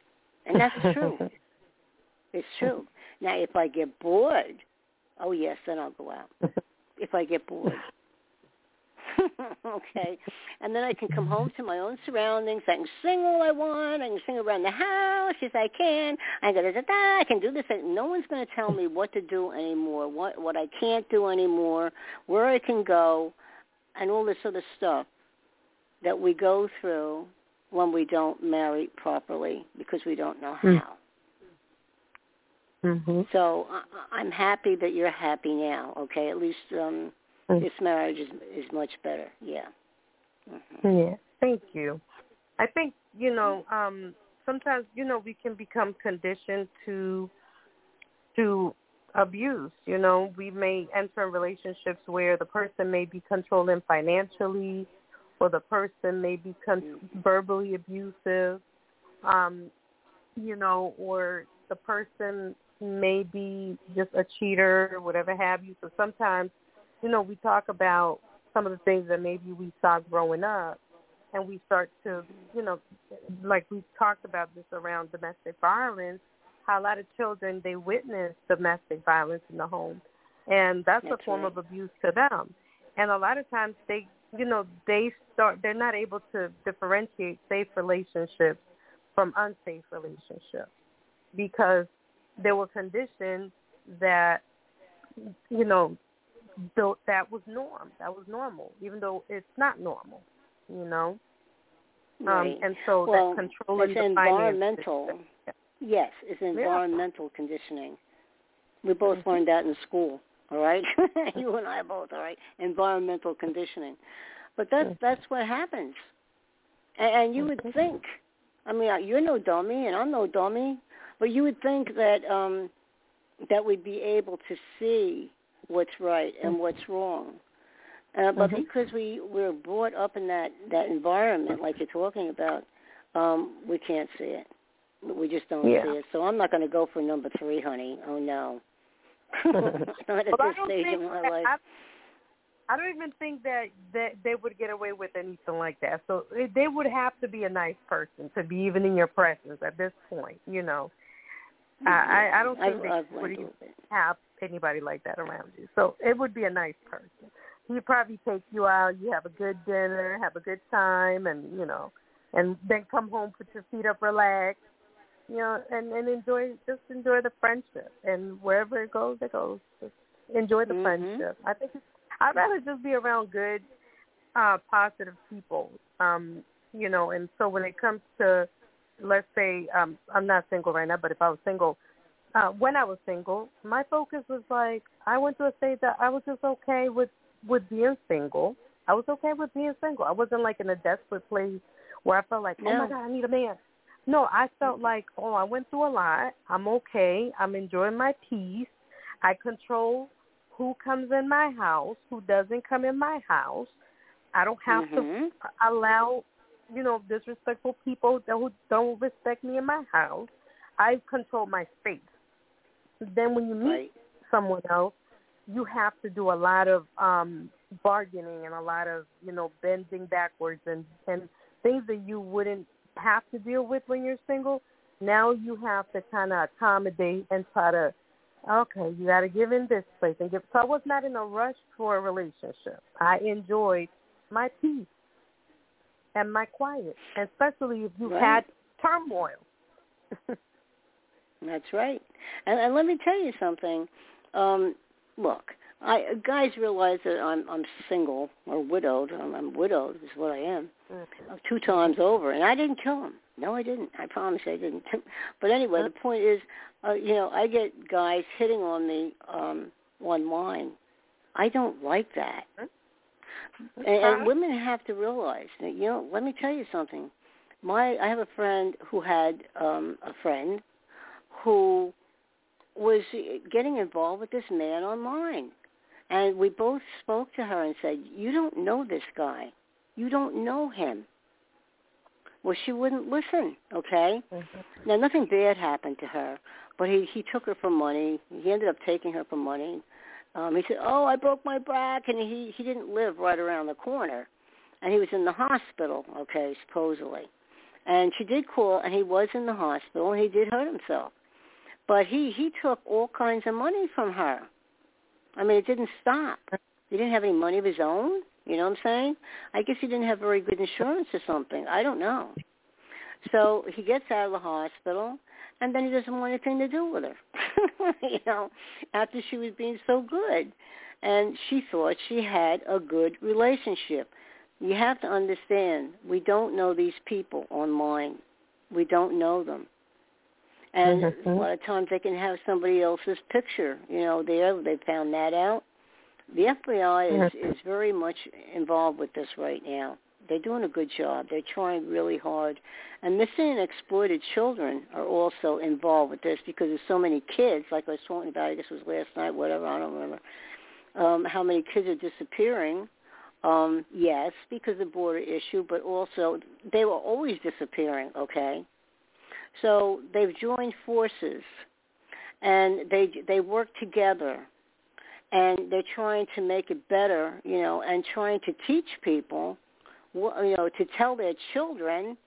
and that's true. [laughs] It's true. Now, if I get bored, oh yes, then I'll go out. If I get bored. [laughs] okay. And then I can come home to my own surroundings. I can sing all I want. I can sing around the house as I can. I da da da da. I can do this. No one's going to tell me what to do anymore. What what I can't do anymore. Where I can go, and all this other stuff that we go through when we don't marry properly because we don't know how. Mm. Mhm. So I, I'm happy that you're happy now. Okay, at least um. This marriage is is much better. Yeah. hmm Yeah. Thank you. I think you know um sometimes you know we can become conditioned to to abuse. You know, we may enter relationships where the person may be controlling financially, or the person may be con- verbally abusive. Um, you know, or the person may be just a cheater or whatever have you. So sometimes, you know, we talk about some of the things that maybe we saw growing up and we start to, you know, like we talked about this around domestic violence, how a lot of children they witness domestic violence in the home, and that's, That's a form right. of abuse to them. And a lot of times they, you know, they start they're not able to differentiate safe relationships from unsafe relationships because they were conditioned that, you know, though that was norm, that was normal, even though it's not normal, you know. Right. Um, and so well, that controlling the environmental. finances. Yes, it's environmental conditioning. We both Mm-hmm. learned that in school. All right, [laughs] you and I both. All right, environmental conditioning. But that's Mm. that's what happens. And, and you would Mm-hmm. think. I mean, uh, you're no dummy, and I'm no dummy. But you would think that um that we'd be able to see what's right and what's wrong. Uh, but Mhm. because we we're brought up in that that environment, like you're talking about, um, we can't see it. We just don't Yeah. see it. So I'm not going to go for number three, honey. Oh no. [laughs] not at Well, this stage in my life. I, I don't even think that that they would get away with anything like that. So they- they would have to be a nice person to be even in your presence at this point. You know, I I, I don't think I've, they I've would learned a even little bit. have anybody like that around you. So it would be a nice person. He'd probably take you out. You have a good dinner, have a good time, and you know, and then come home, put your feet up, relax, you know, and and enjoy just enjoy the friendship. And wherever it goes, it goes. Just enjoy the Mhm. friendship. I think it's, I'd rather just be around good, uh, positive people. Um, you know, and so when it comes to, let's say, um, I'm not single right now, but if I was single, uh, when I was single, my focus was like I went to a stage that I was just okay with with being single. I was okay with being single. I wasn't like in a desperate place where I felt like, oh my god, I need a man. No, I felt like, oh, I went through a lot. I'm okay. I'm enjoying my peace. I control who comes in my house, who doesn't come in my house. I don't have to Mhm. allow, you know, disrespectful people that who don't respect me in my house. I control my space. Then when you meet Right. someone else, you have to do a lot of um bargaining and a lot of, you know, bending backwards and and things that you wouldn't have to deal with when you're single. Now you have to kind of accommodate and try to okay, you got to give in this place and give. So I was not in a rush for a relationship. I enjoyed my peace and my quiet, especially if you Right. had turmoil. [laughs] That's right. And, and let me tell you something. Um, look, I guys realize that I'm I'm single or widowed. I'm, I'm widowed is what I am. Uh, Two times over, and I didn't kill him. No, I didn't. I promise I didn't. [laughs] but anyway, the point is, uh, you know, I get guys hitting on me um online. I don't like that. And, and women have to realize that, you know, let me tell you something. My I have a friend who had um a friend who was getting involved with this man online. And we both spoke to her and said, "You don't know this guy. You don't know him." Well, she wouldn't listen. Okay. Mm-hmm. Now, nothing bad happened to her, but he he took her for money. He ended up taking her for money. Um, he said, "Oh, I broke my back," and he he didn't live right around the corner, and he was in the hospital. Okay, supposedly, and she did call, and he was in the hospital, and he did hurt himself, but he he took all kinds of money from her. I mean, it didn't stop. He didn't have any money of his own. You know what I'm saying? I guess he didn't have very good insurance or something. I don't know. So he gets out of the hospital, and then he doesn't want anything to do with her. [laughs] you know, after she was being so good, and she thought she had a good relationship. You have to understand, we don't know these people online. We don't know them. And mm-hmm. a lot of times they can have somebody else's picture, you know, there. They found that out. The FBI is, mm-hmm. is very much involved with this right now. They're doing a good job. They're trying really hard. And missing and exploited children are also involved with this because there's so many kids, like I was talking about, I guess it was last night, whatever, I don't remember, um, how many kids are disappearing. Um, yes, because of the border issue, but also they were always disappearing, okay? So they've joined forces and they they work together and they're trying to make it better, you know, and trying to teach people, you know, to tell their children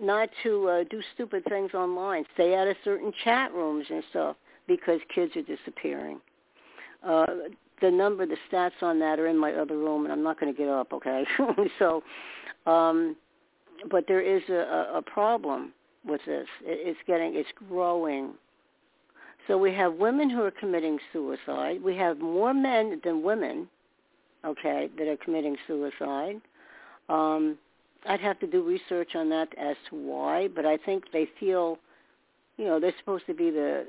not to uh, do stupid things online, stay out of certain chat rooms and stuff because kids are disappearing. Uh, the number, the stats on that are in my other room, and I'm not going to get up, okay? [laughs] so, um, but there is a, a problem with this. It's getting, it's growing so we have women who are committing suicide. We have more men than women, okay, that are committing suicide. Um, I'd have to do research on that as to why, but I think they feel, you know, they're supposed to be the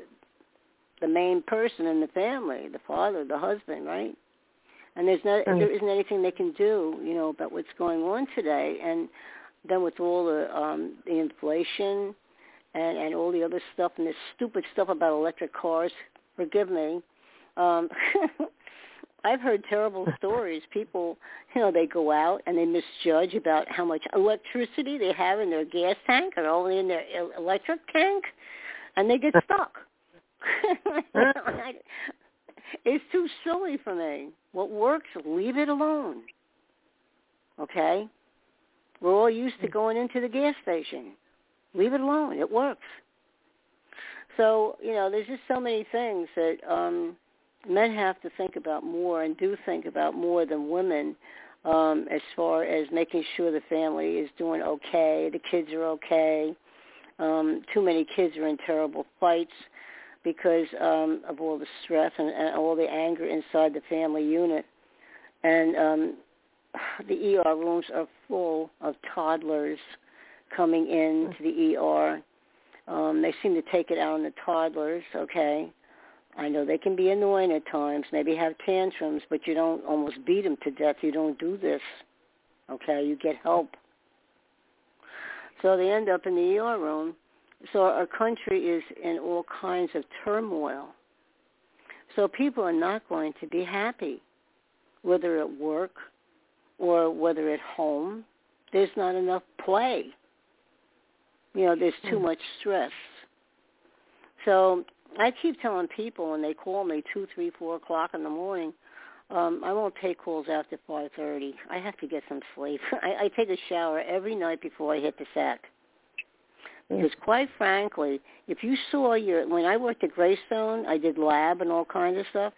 the main person in the family, the father, the husband, right? And there's not mm. there isn't anything they can do, you know, about what's going on today. And then with all the um the inflation and and all the other stuff and this stupid stuff about electric cars. Forgive me. Um [laughs] I've heard terrible [laughs] stories. People, you know, they go out and they misjudge about how much electricity they have in their gas tank or only in their electric tank, and they get [laughs] stuck. [laughs] it's too silly for me. What works, leave it alone. Okay? We're all used to going into the gas station. Leave it alone. It works. So, you know, there's just so many things that um, men have to think about more and do think about more than women um, as far as making sure the family is doing okay, the kids are okay. Um, too many kids are in terrible fights because um, of all the stress and, and all the anger inside the family unit. And um, [sighs] the ER rooms are full of toddlers coming in to the ER. Um, they seem to take it out on the toddlers, okay? I know they can be annoying at times, maybe have tantrums, but you don't almost beat them to death. You don't do this, okay? You get help. So they end up in the ER room. So our country is in all kinds of turmoil. So people are not going to be happy, whether at work or whether at home. There's not enough play. You know, there's too hmm. much stress. So I keep telling people when they call me two, three, four o'clock in the morning, um, I won't take calls after five thirty. I have to get some sleep. [laughs] I, I take a shower every night before I hit the sack. Because quite frankly, if you saw your when I worked at Greystone, I did lab and all kinds of stuff.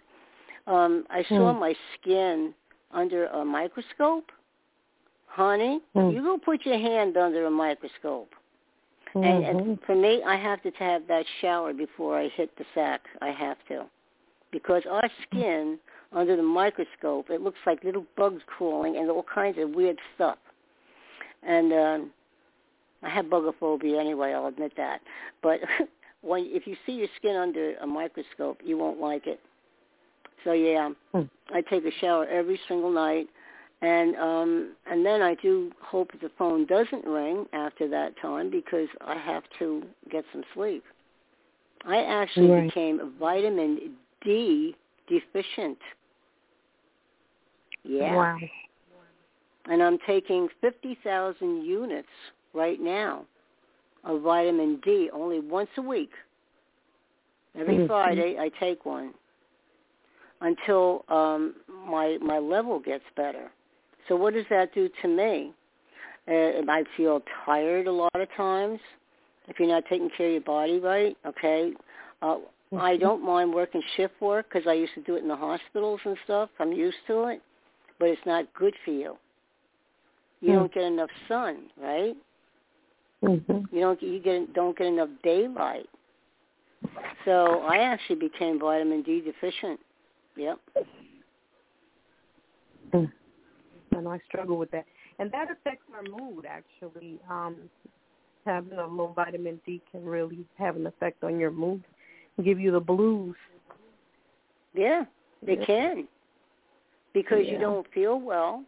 Um, I saw mm. my skin under a microscope. Honey, mm. you go put your hand under a microscope. Mm-hmm. And, and for me, I have to have that shower before I hit the sack. I have to, because our skin under the microscope, it looks like little bugs crawling and all kinds of weird stuff. And um, I have bugger phobia anyway. I'll admit that. But [laughs] when if you see your skin under a microscope, you won't like it. So yeah, Hmm. I take a shower every single night, and um and then I do hope the phone doesn't ring after that time because I have to get some sleep. I actually Right. became vitamin D deficient. Yeah. Wow. And I'm taking 50,000 units right now of vitamin D only once a week. Every Mhm. Friday I take one until um my my level gets better. So what does that do to me? Uh, I feel tired a lot of times if you're not taking care of your body right, okay? Uh I don't mind working shift work because I used to do it in the hospitals and stuff. I'm used to it, but it's not good for you. You Hmm. don't get enough sun, right? Mhm. You don't you get don't get enough daylight. So I actually became vitamin D deficient. Yep. Mm. And I struggle with that. And that affects our mood actually. Um having a low vitamin D can really have an effect on your mood. Give you the blues. Yeah, they Yeah. can. Because you don't feel well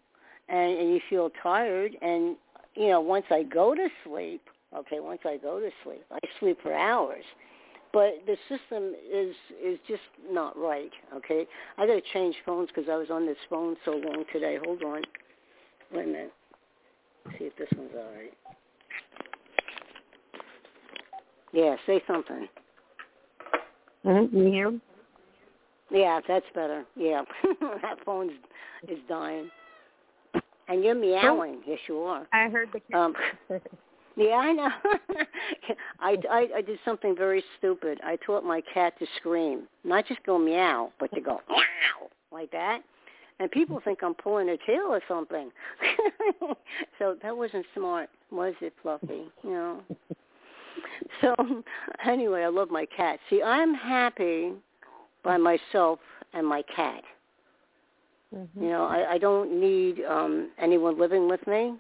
and, and you feel tired and you know, once I go to sleep, okay, once I go to sleep, I sleep for hours. But the system is is just not right, okay? I got to change phones because I was on this phone so long today. Hold on. Wait a minute. See if this one's all right. Yeah, say something. Mm-hmm. You hear? Yeah, that's better. Yeah, [laughs] that phone's is dying. And you're meowing. Yes, you are. I heard the Um, [laughs] yeah, I know. [laughs] I, I I did something very stupid. I taught my cat to scream, not just go meow, but to go meow like that. And people think I'm pulling her tail or something. [laughs] so that wasn't smart, was it, Fluffy? [laughs] You know. So anyway, I love my cat. See, I'm happy by myself and my cat. Mhm. You know, I, I don't need um anyone living with me.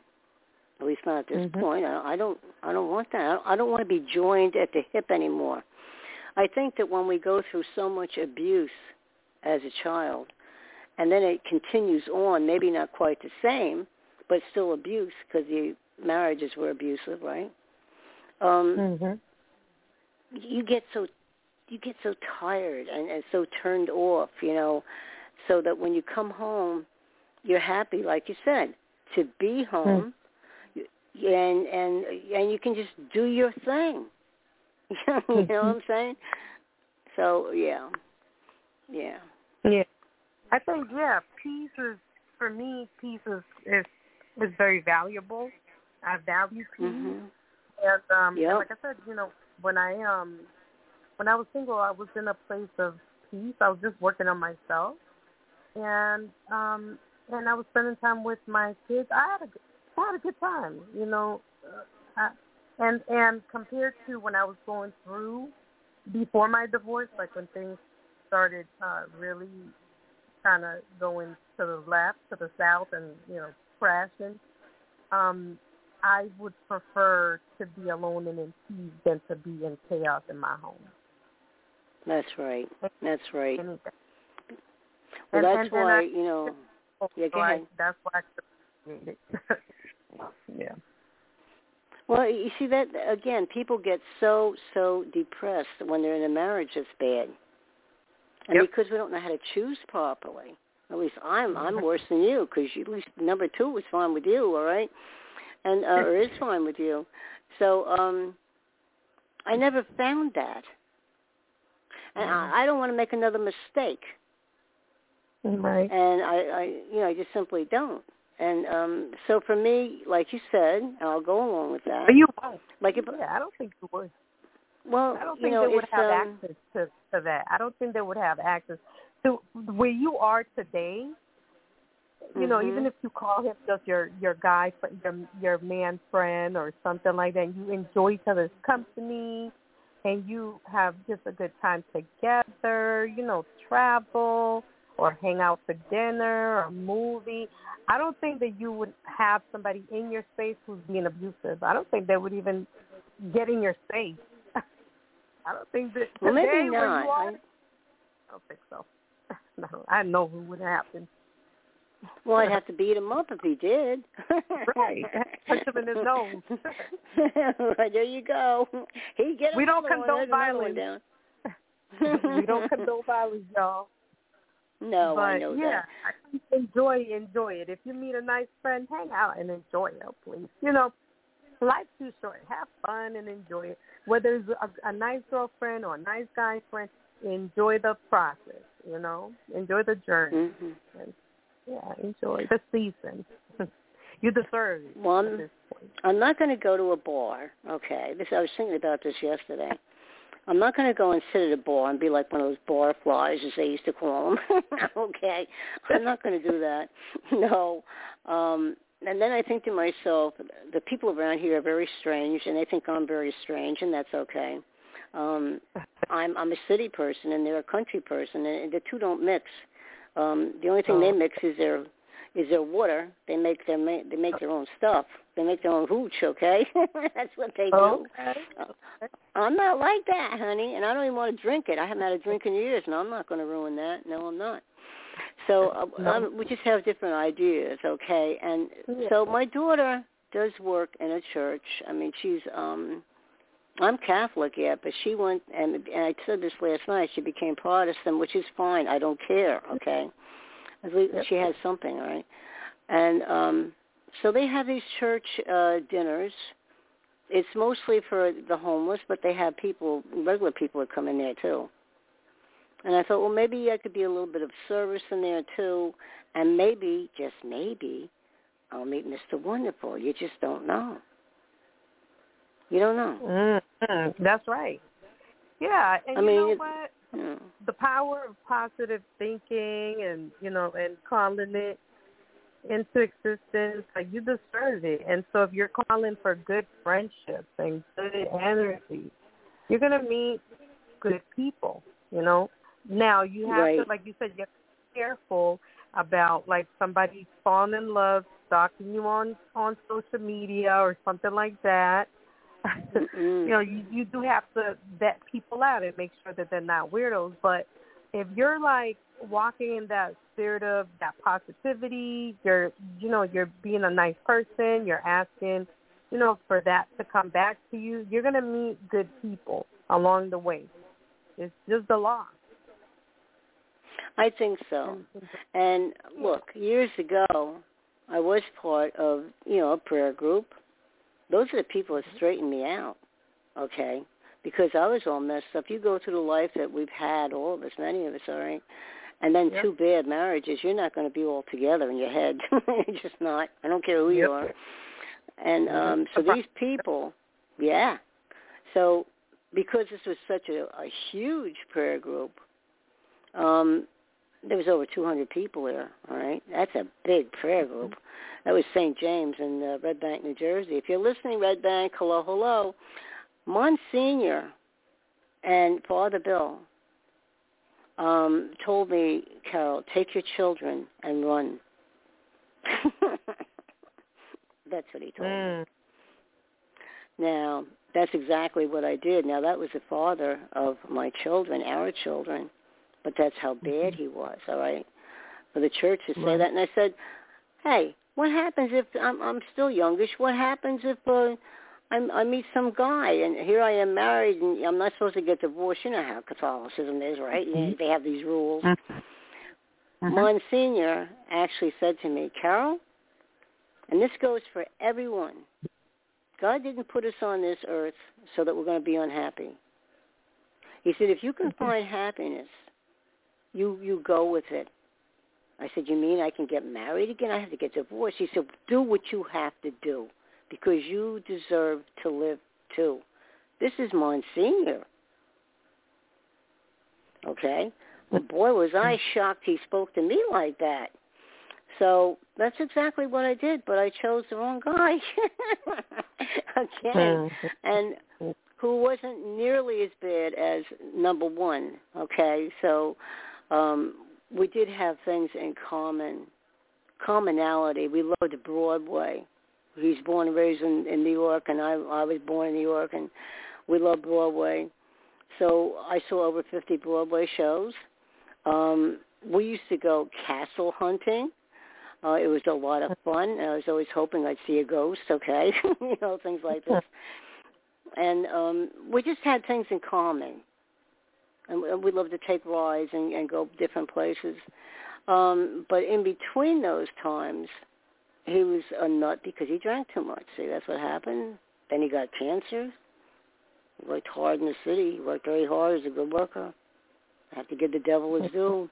At least not at this Mhm. point. I, I don't. I don't want that. I don't, I don't want to be joined at the hip anymore. I think that when we go through so much abuse as a child, and then it continues on, maybe not quite the same, but still abuse because the marriages were abusive, right? Um, Mhm. you get so you get so tired and, and so turned off, you know, so that when you come home, you're happy, like you said, to be home, y and and and you can just do your thing. [laughs] you know what I'm saying? So yeah, yeah. Yeah. I think yeah, peace is for me. Peace is is, is very valuable. I value peace, hmm and um, Yep. and like I said, you know, when I um, when I was single, I was in a place of peace. I was just working on myself, and um, and I was spending time with my kids. I had a good- I had a good time, you know, uh, I, and and compared to when I was going through before my divorce, like when things started uh, really kind of going to the left, to the south, and you know crashing. Um, I would prefer to be alone and in peace than to be in chaos in my home. That's right. That's right. Anything. Well, And- that's and- and why I- you know. Yeah, go So I- that's why I. [laughs] yeah. Well, you see that again. People get so so depressed when they're in a marriage that's bad, and Yep. because we don't know how to choose properly. At least I'm I'm [laughs] worse than you because at least number two was fine with you, all right, and uh, or is fine with you. So um, I never found that, and I, I don't want to make another mistake, Right. and I, I you know I just simply don't. And um, so for me, like you said, and I'll go along with that. But you won't. Like if Yeah, I don't think you would. well, I don't think know, they would have um, access to, to that. I don't think they would have access to where you are today. You know, Mhm. even if you call him just your your guy, fr- your your man friend or something like that, you enjoy each other's company, and you have just a good time together. You know, travel, or hang out for dinner or a movie. I don't think that you would have somebody in your space who's being abusive. I don't think they would even get in your space. [laughs] I don't think that well, maybe not. where you are, I, I don't think so. [laughs] no, I know who would happen. well, I'd have to beat him up if he did. Right. [laughs] Punch him in his nose. there you go. He get We don't condone there's another one violence. we don't condone violence, y'all. No, but I know yeah, think enjoy enjoy it. If you meet a nice friend, hang out and enjoy it, please. You know, life's too short. Have fun and enjoy it. Whether it's a, a nice girlfriend or a nice guy friend, enjoy the process. You know, enjoy the journey. that. hmm And, yeah, enjoy the season. [laughs] you deserve it. Well, I'm-. I'm not going to go to a bar. Okay, this I was thinking about this yesterday. I'm not going to go and sit at a bar and be like one of those bar flies, as they used to call them. [laughs] okay, I'm not going to do that. [laughs] No. Um, and then I think to myself, the people around here are very strange, and they think I'm very strange, and that's okay. Um, I'm I'm a city person, and they're a country person, and the two don't mix. Um, the only thing they Oh. mix is their is their water. They make their ma- they make their own stuff. They make their own hooch. Okay, [laughs] that's what they do. Okay. Uh, I'm not like that, honey, and I don't even want to drink it. I haven't had a drink in years, and I'm not going to ruin that. No, I'm not. So uh, No. um, we just have different ideas, okay? And Yeah. so my daughter does work in a church. I mean, she's um I'm Catholic, yeah, but she went and, and I said this last night. She became Protestant, which is fine. I don't care, okay? At least Yep. she has something, right? And um so they have these church uh dinners. It's mostly for the homeless, but they have people, regular people that come in there too. And I thought, well, maybe I could be a little bit of service in there too, and maybe, just maybe, I'll meet Mr. Wonderful. You just don't know. You don't know. Mm-hmm. That's right. Yeah, and I you know it- what? Yeah. The power of positive thinking and you know and calling it into existence, like you deserve it. And so if you're calling for good friendships and good energy, you're gonna meet good people. You know. Now you have Right. to, like you said, you have to be careful about like somebody falling in love, stalking you on on social media or something like that. You know, you, you do have to vet people out and make sure that they're not weirdos. But if you're like walking in that spirit of that positivity, you're you know, you're being a nice person, you're asking, you know, for that to come back to you, you're gonna meet good people along the way. It's just the law. I think so. And look, years ago, I was part of, you know, a prayer group. Those are the people that straightened me out, okay? Because I was all messed up. You go through the life that we've had, all of us, many of us, all right? And then Yep. two bad marriages, you're not going to be all together in your head. [laughs] you're just not. I don't care who you are. And Mhm. um so these people, yeah. So because this was such a, a huge prayer group, um, there was over 200 people there. All right, that's a big prayer group. That was St. James in uh, Red Bank, New Jersey. If you're listening, Red Bank, hello, hello. Monsignor and Father Bill um, told me, Carol, take your children and run. [laughs] that's what he told me. Mm. Now, that's exactly what I did. Now, that was the father of my children, our children, but that's how bad he was, all right? For the church to say Right. that. And I said, hey, what happens if I'm, I'm still youngish? What happens if uh, I'm, I meet some guy and here I am married and I'm not supposed to get divorced? You know how Catholicism is, right? Mhm. They have these rules. Mhm. Monsignor actually said to me, Carol, and this goes for everyone. God didn't put us on this earth so that we're going to be unhappy. He said, if you can find happiness, you you go with it. I said, you mean I can get married again? I have to get divorced. He said, do what you have to do because you deserve to live too. This is Monsignor. Okay? Well, boy, was I shocked he spoke to me like that. So that's exactly what I did, but I chose the wrong guy. [laughs] Again. Mm. And who wasn't nearly as bad as number one. Okay, so um we did have things in common, commonality. We loved Broadway. He's born and raised in, in New York, and I I was born in New York, and we love Broadway. So I saw over 50 Broadway shows. Um, we used to go castle hunting. Uh, it was a lot of fun. I was always hoping I'd see a ghost. Okay, [laughs] you know things like this. [laughs] And um, we just had things in common, and we loved to take rides and, and go different places. Um, but in between those times, he was a nut because he drank too much. See, that's what happened. Then he got cancer. He worked hard in the city. He worked very hard as a good worker. I have to give the devil his due.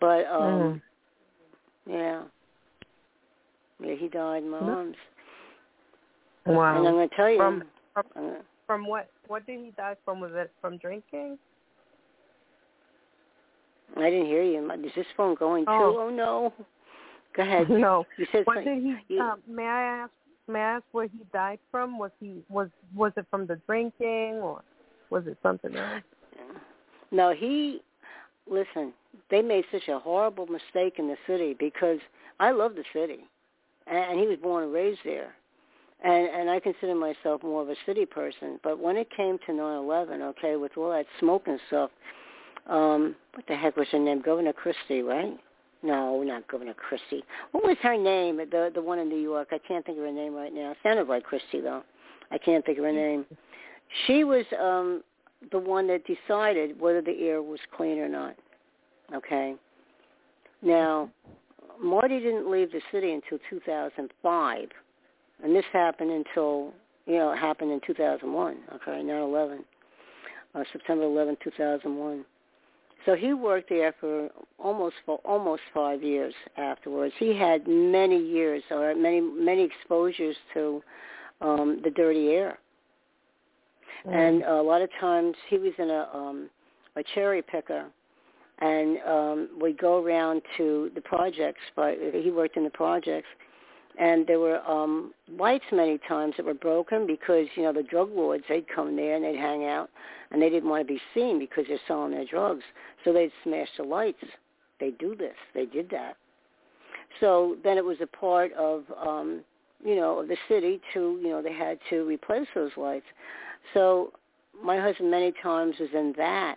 But um mm. yeah. Yeah, he died in my arms. Wow. And I'm gonna tell you from from, from what what did he die from? Was it from drinking? I didn't hear you. Is this phone going oh. too? Oh no. Go ahead. [laughs] No. You said what did he? You, uh, may I ask? May I ask where he died from? Was he was was it from the drinking or was it something else? No, he. Listen, they made such a horrible mistake in the city because I love the city, and he was born and raised there, and and I consider myself more of a city person. But when it came to nine eleven, okay, with all that smoke and stuff, um, what the heck was her name? Governor Christie, right? No, not Governor Christie. What was her name? The the one in New York. I can't think of her name right now. Sounded like Christie though. I can't think of her name. She was um the one that decided whether the air was clean or not. Okay. Now, Marty didn't leave the city until 2005, and this happened until you know it happened in 2001. Okay, 9/11, uh, September 11, 2001. So he worked there for almost for almost five years afterwards. He had many years or many many exposures to um, the dirty air, mm. and a lot of times he was in a um, a cherry picker, and um, we'd go around to the projects. But he worked in the projects, and there were um, lights many times that were broken because you know the drug lords they'd come there and they'd hang out and they didn't want to be seen because they're selling their drugs. So they'd smash the lights. They do this. They did that. So then it was a part of um you know of the city to you know they had to replace those lights. So my husband many times was in that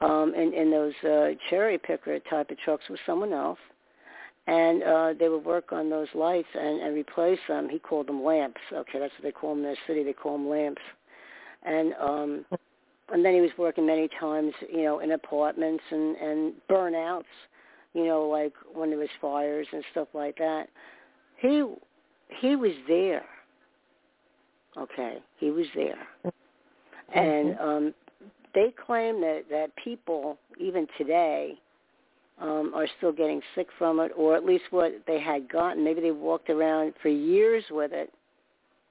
um in in those uh cherry picker type of trucks with someone else and uh they would work on those lights and, and replace them. He called them lamps. Okay, that's what they call them in the city. They call them lamps. And um and then he was working many times, you know, in apartments and and burnouts, you know, like when there was fires and stuff like that. He he was there. Okay, he was there. And um they claim that that people even today um, are still getting sick from it, or at least what they had gotten. Maybe they walked around for years with it,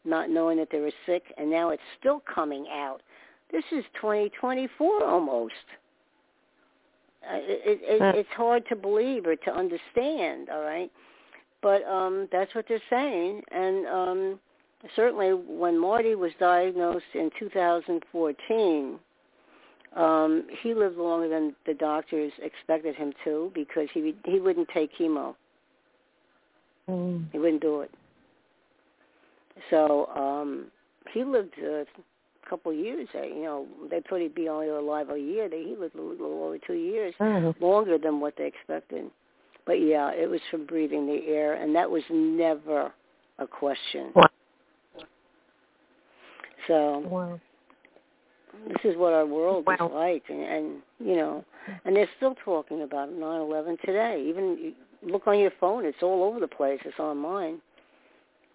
not knowing that they were sick, and now it's still coming out. This is 2024 almost. Uh, it, it, it, it's hard to believe or to understand, all right? But um, that's what they're saying. And um, certainly when Marty was diagnosed in 2014, um, he lived longer than the doctors expected him to because he he wouldn't take chemo. Mm. He wouldn't do it. So um, he lived a couple of years. You know, they thought he'd be only alive a year. They, he lived a little over two years, mm. longer than what they expected. But yeah, it was from breathing the air, and that was never a question. Wow. So. Wow this is what our world wow. is like and, and you know and they're still talking about nine eleven today. Even look on your phone it's all over the place it's on mine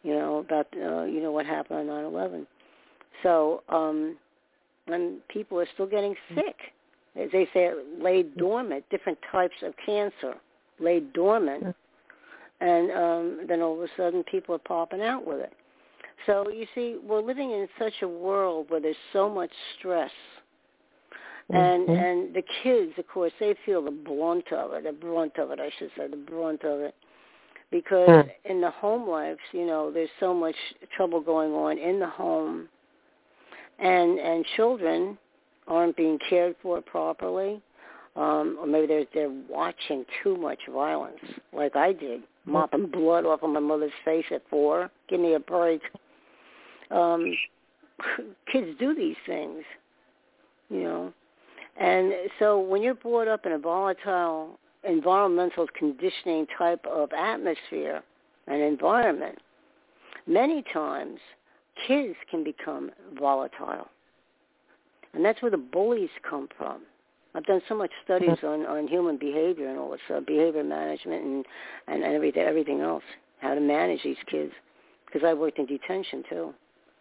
you know about uh, you know what happened on nine eleven. So um and people are still getting sick. As they say laid dormant different types of cancer laid dormant and um then all of a sudden people are popping out with it so you see, we're living in such a world where there's so much stress. And mm-hmm. and the kids, of course, they feel the brunt of it. The brunt of it, I should say, the brunt of it, because mm. in the home lives, you know, there's so much trouble going on in the home, and and children aren't being cared for properly. um, or maybe they're they're watching too much violence, like I did, mopping blood off of my mother's face at four. Give me a break. Um, kids do these things, you know, and so when you're brought up in a volatile environmental conditioning type of atmosphere and environment, many times kids can become volatile. And that's where the bullies come from. I've done so much studies on, on human behavior and all this uh, behavior management and, and, and everything, everything else, how to manage these kids. Because I worked in detention too.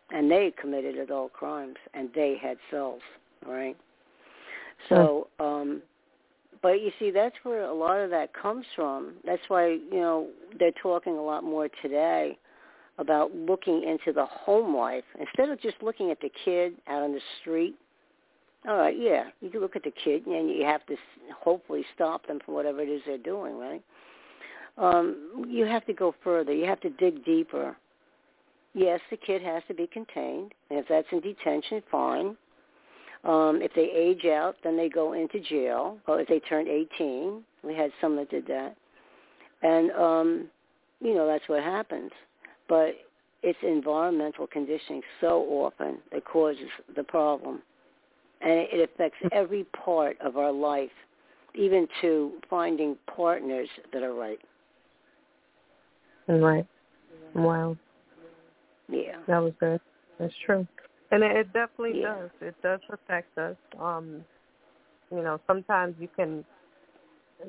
And they committed adult crimes and they had cells, right? So, um, but you see, that's where a lot of that comes from. That's why, you know, they're talking a lot more today about looking into the home life instead of just looking at the kid out on the street. All right, yeah, you can look at the kid and you have to hopefully stop them from whatever it is they're doing, right? Um, you have to go further. You have to dig deeper. Yes, the kid has to be contained, and if that's in detention, fine. Um, if they age out, then they go into jail. Or if they turn 18, we had some that did that, and um, you know that's what happens but it's environmental conditioning so often that causes the problem. And it affects every part of our life, even to finding partners that are right. Right. Wow. Yeah. That was good. That's true. And it, it definitely Yeah. does. It does affect us. Um, you know, sometimes you can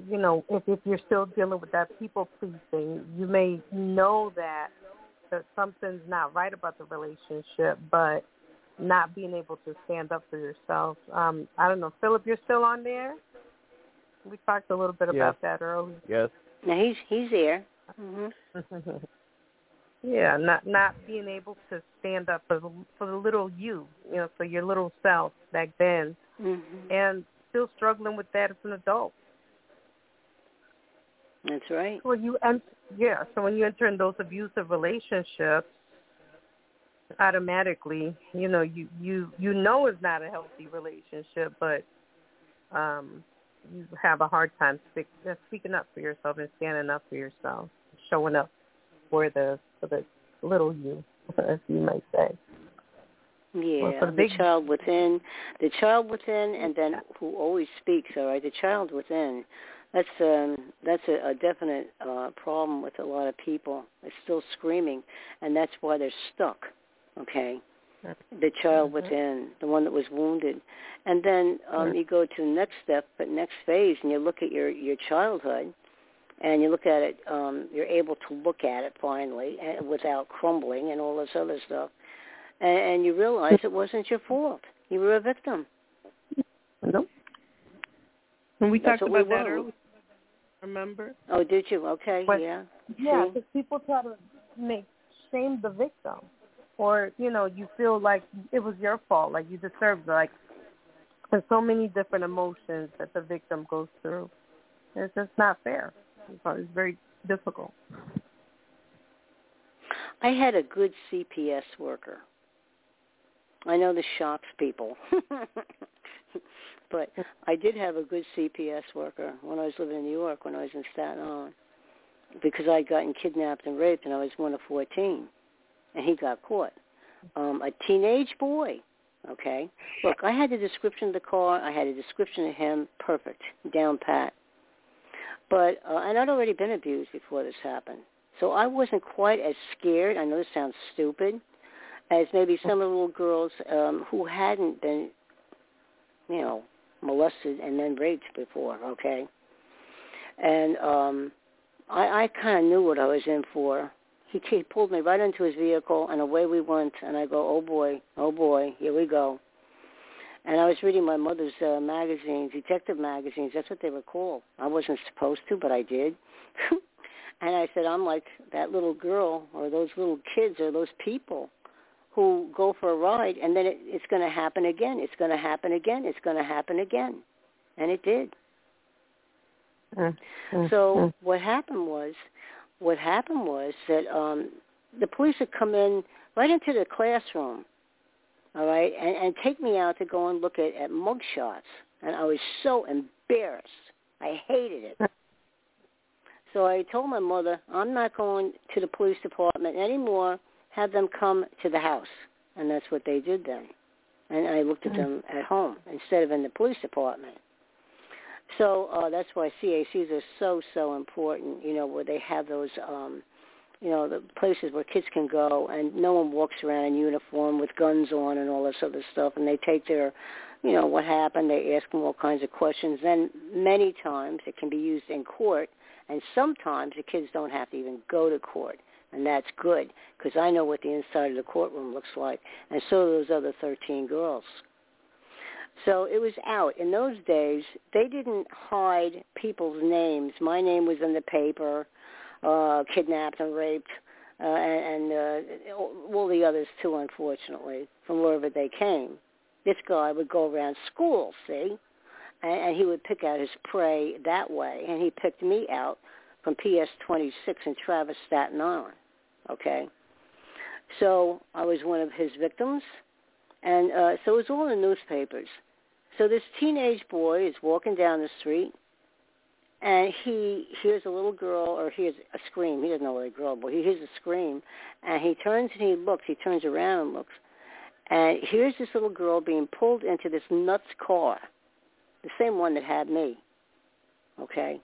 you know, if if you're still dealing with that people pleasing, you may know that that something's not right about the relationship, but not being able to stand up for yourself. Um, I don't know, Philip, you're still on there. We talked a little bit Yes. about that earlier. Yes. Now he's he's there. hmm [laughs] yeah, not not being able to stand up for the, for the little you, you know, for your little self back then, hmm and still struggling with that as an adult. That's right. Well, you and yeah, so when you enter in those abusive relationships, automatically, you know, you you you know it's not a healthy relationship, but um, you have a hard time speak, speaking up for yourself and standing up for yourself, showing up for the for the little you, [laughs] as you might say. Yeah, for the the big- child within, the child within, and then who always speaks. All right, the child within. That's um that's a, a definite uh, problem with a lot of people. They're still screaming, and that's why they're stuck. Okay, the child Mhm. within, the one that was wounded, and then um, you go to the next step, but next phase, and you look at your your childhood, and you look at it. Um, you're able to look at it finally, and without crumbling and all this other stuff and, and you realize it wasn't your fault. You were a victim. Nope. And we That's talked what we about that were. earlier. Remember? Oh, did you? Okay, But- yeah. Yeah, because people try to make shame the victim, or you know, you feel like it was your fault, like you deserved. it. Like there's so many different emotions that the victim goes through. It's just not fair. It's it's very difficult. I had a good CPS worker. I know this shocks people, [laughs] but I did have a good CPS worker when I was living in New York, when I was in Staten Island, because I'd gotten kidnapped and raped, and I was one of 14, and he got caught. Um, a teenage boy, okay? Look, I had the description of the car. I had a description of him, perfect, down pat. But, uh, and I'd already been abused before this happened. So I wasn't quite as scared. I know this sounds stupid, as maybe [laughs] some of the little girls um, who hadn't been, you know, molested and then raped before. Okay, and um, I, I kind of knew what I was in for. He, he pulled me right into his vehicle, and away we went. And I go, oh boy, oh boy, here we go. And I was reading my mother's uh, magazines, detective magazines. That's what they were called. I wasn't supposed to, but I did. [laughs] And I said, I'm like that little girl or those little kids or those people who go for a ride and then it, it's going to happen again. It's going to happen again. It's going to happen again. And it did. So what happened was, what happened was that um, the police would come in right into the classroom, all right, and, and take me out to go and look at, at mug shots. And I was so embarrassed. I hated it. So I told my mother, I'm not going to the police department anymore. Have them come to the house. And that's what they did then. And I looked at them at home instead of in the police department. So uh, that's why CACs are so, so important, you know, where they have those, um, you know, the places where kids can go and no one walks around in uniform with guns on and all this other stuff. And they take their, you know, what happened. They ask them all kinds of questions. Then many times it can be used in court and sometimes the kids don't have to even go to court, and that's good because I know what the inside of the courtroom looks like, and so do those other 13 girls. So it was out. In those days, they didn't hide people's names. My name was in the paper, uh, kidnapped and raped, uh, and, and uh, all the others too, unfortunately, from wherever they came. This guy would go around schools, see? and, and he would pick out his prey that way. And he picked me out from PS 26 in Travis, Staten Island. Okay, so I was one of his victims, and uh, so it was all in the newspapers. So this teenage boy is walking down the street, and he hears a little girl, or hears a scream. He doesn't know what a girl, but he hears a scream, and he turns and he looks. He turns around and looks, and here's this little girl being pulled into this nuts car the same one that had me. Okay.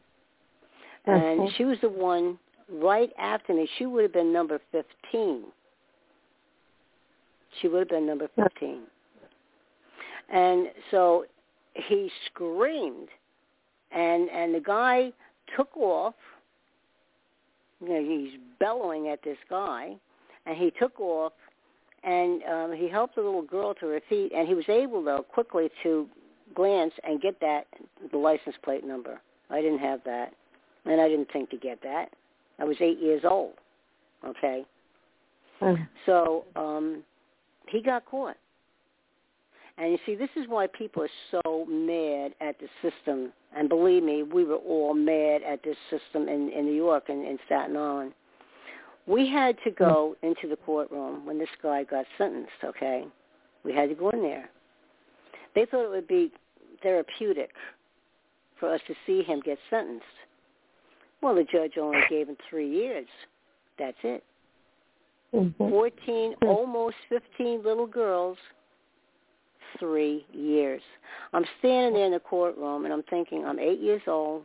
And Okay. she was the one right after me. She would have been number 15. She would have been number 15. And so he screamed and and the guy took off. You know, he's bellowing at this guy and he took off and um he helped the little girl to her feet and he was able though quickly to glance and get that the license plate number. I didn't have that, and I didn't think to get that. I was eight years old. Okay, Mm. so um, he got caught, and you see, this is why people are so mad at the system. And believe me, we were all mad at this system in in New York and in Staten Island. We had to go into the courtroom when this guy got sentenced. Okay, we had to go in there. They thought it would be therapeutic for us to see him get sentenced. Well, the judge only gave him three years. That's it. Mhm. 14, almost 15 little girls, three years. I'm standing there in the courtroom, and I'm thinking, I'm eight years old.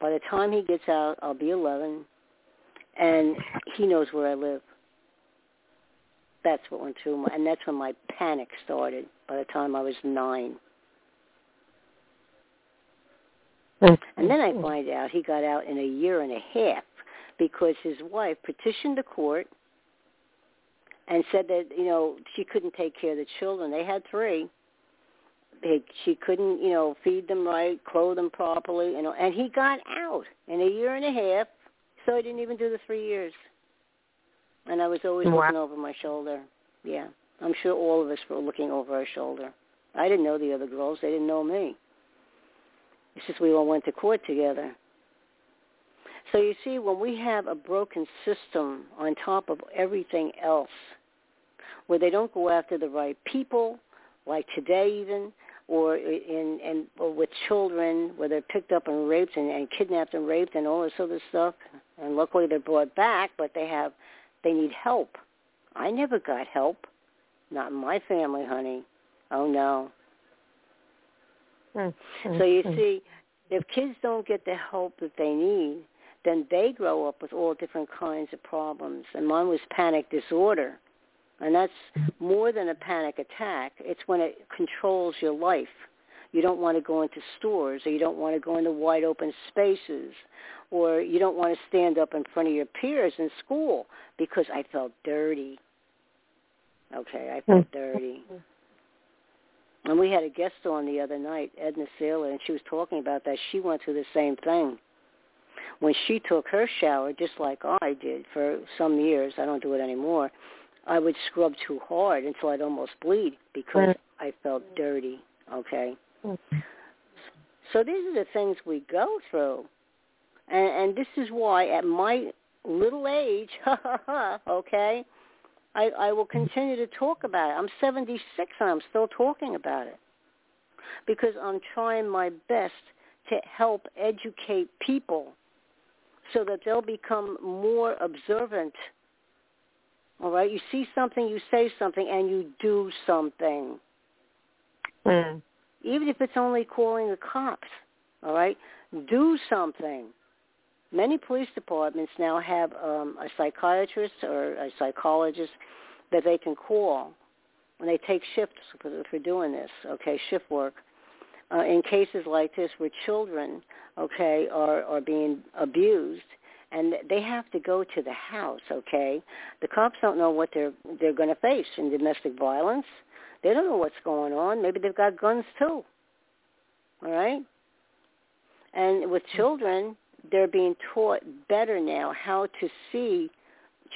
By the time he gets out, I'll be 11, and he knows where I live. That's what went through my, and that's when my panic started. By the time I was nine, and then I find out he got out in a year and a half because his wife petitioned the court and said that you know she couldn't take care of the children. They had three. They, she couldn't you know feed them right, clothe them properly, you know. And he got out in a year and a half, so he didn't even do the three years. And I was always Wow. looking over my shoulder. Yeah, I'm sure all of us were looking over our shoulder. I didn't know the other girls; they didn't know me. It's just we all went to court together. So you see, when we have a broken system on top of everything else, where they don't go after the right people, like today even, or in and or with children, where they're picked up and raped and, and kidnapped and raped and all this other stuff, and luckily they're brought back, but they have they need help. I never got help, not in my family, honey. Oh no. Mm. So you see, if kids don't get the help that they need, then they grow up with all different kinds of problems. And mine was panic disorder. And that's more than a panic attack. It's when it controls your life. You don't want to go into stores or you don't want to go into wide open spaces or you don't want to stand up in front of your peers in school because I felt dirty. Okay, I felt mm. dirty. And we had a guest on the other night, Edna Saylor, and she was talking about that. She went through the same thing. When she took her shower, just like I did for some years, I don't do it anymore, I would scrub too hard until I'd almost bleed because I felt dirty, okay? Mm. So these are the things we go through. And, and this is why at my little age, [laughs] okay, I, I will continue to talk about it. I'm 76 and I'm still talking about it because I'm trying my best to help educate people so that they'll become more observant. All right? You see something, you say something, and you do something. Mm. Even if it's only calling the cops. All right? Do something. Many police departments now have um, a psychiatrist or a psychologist that they can call when they take shifts for doing this, okay, shift work. Uh, in cases like this where children, okay, are, are being abused and they have to go to the house, okay? The cops don't know what they're they're going to face in domestic violence. They don't know what's going on. Maybe they've got guns too. All right? And with hmm. children, they're being taught better now how to see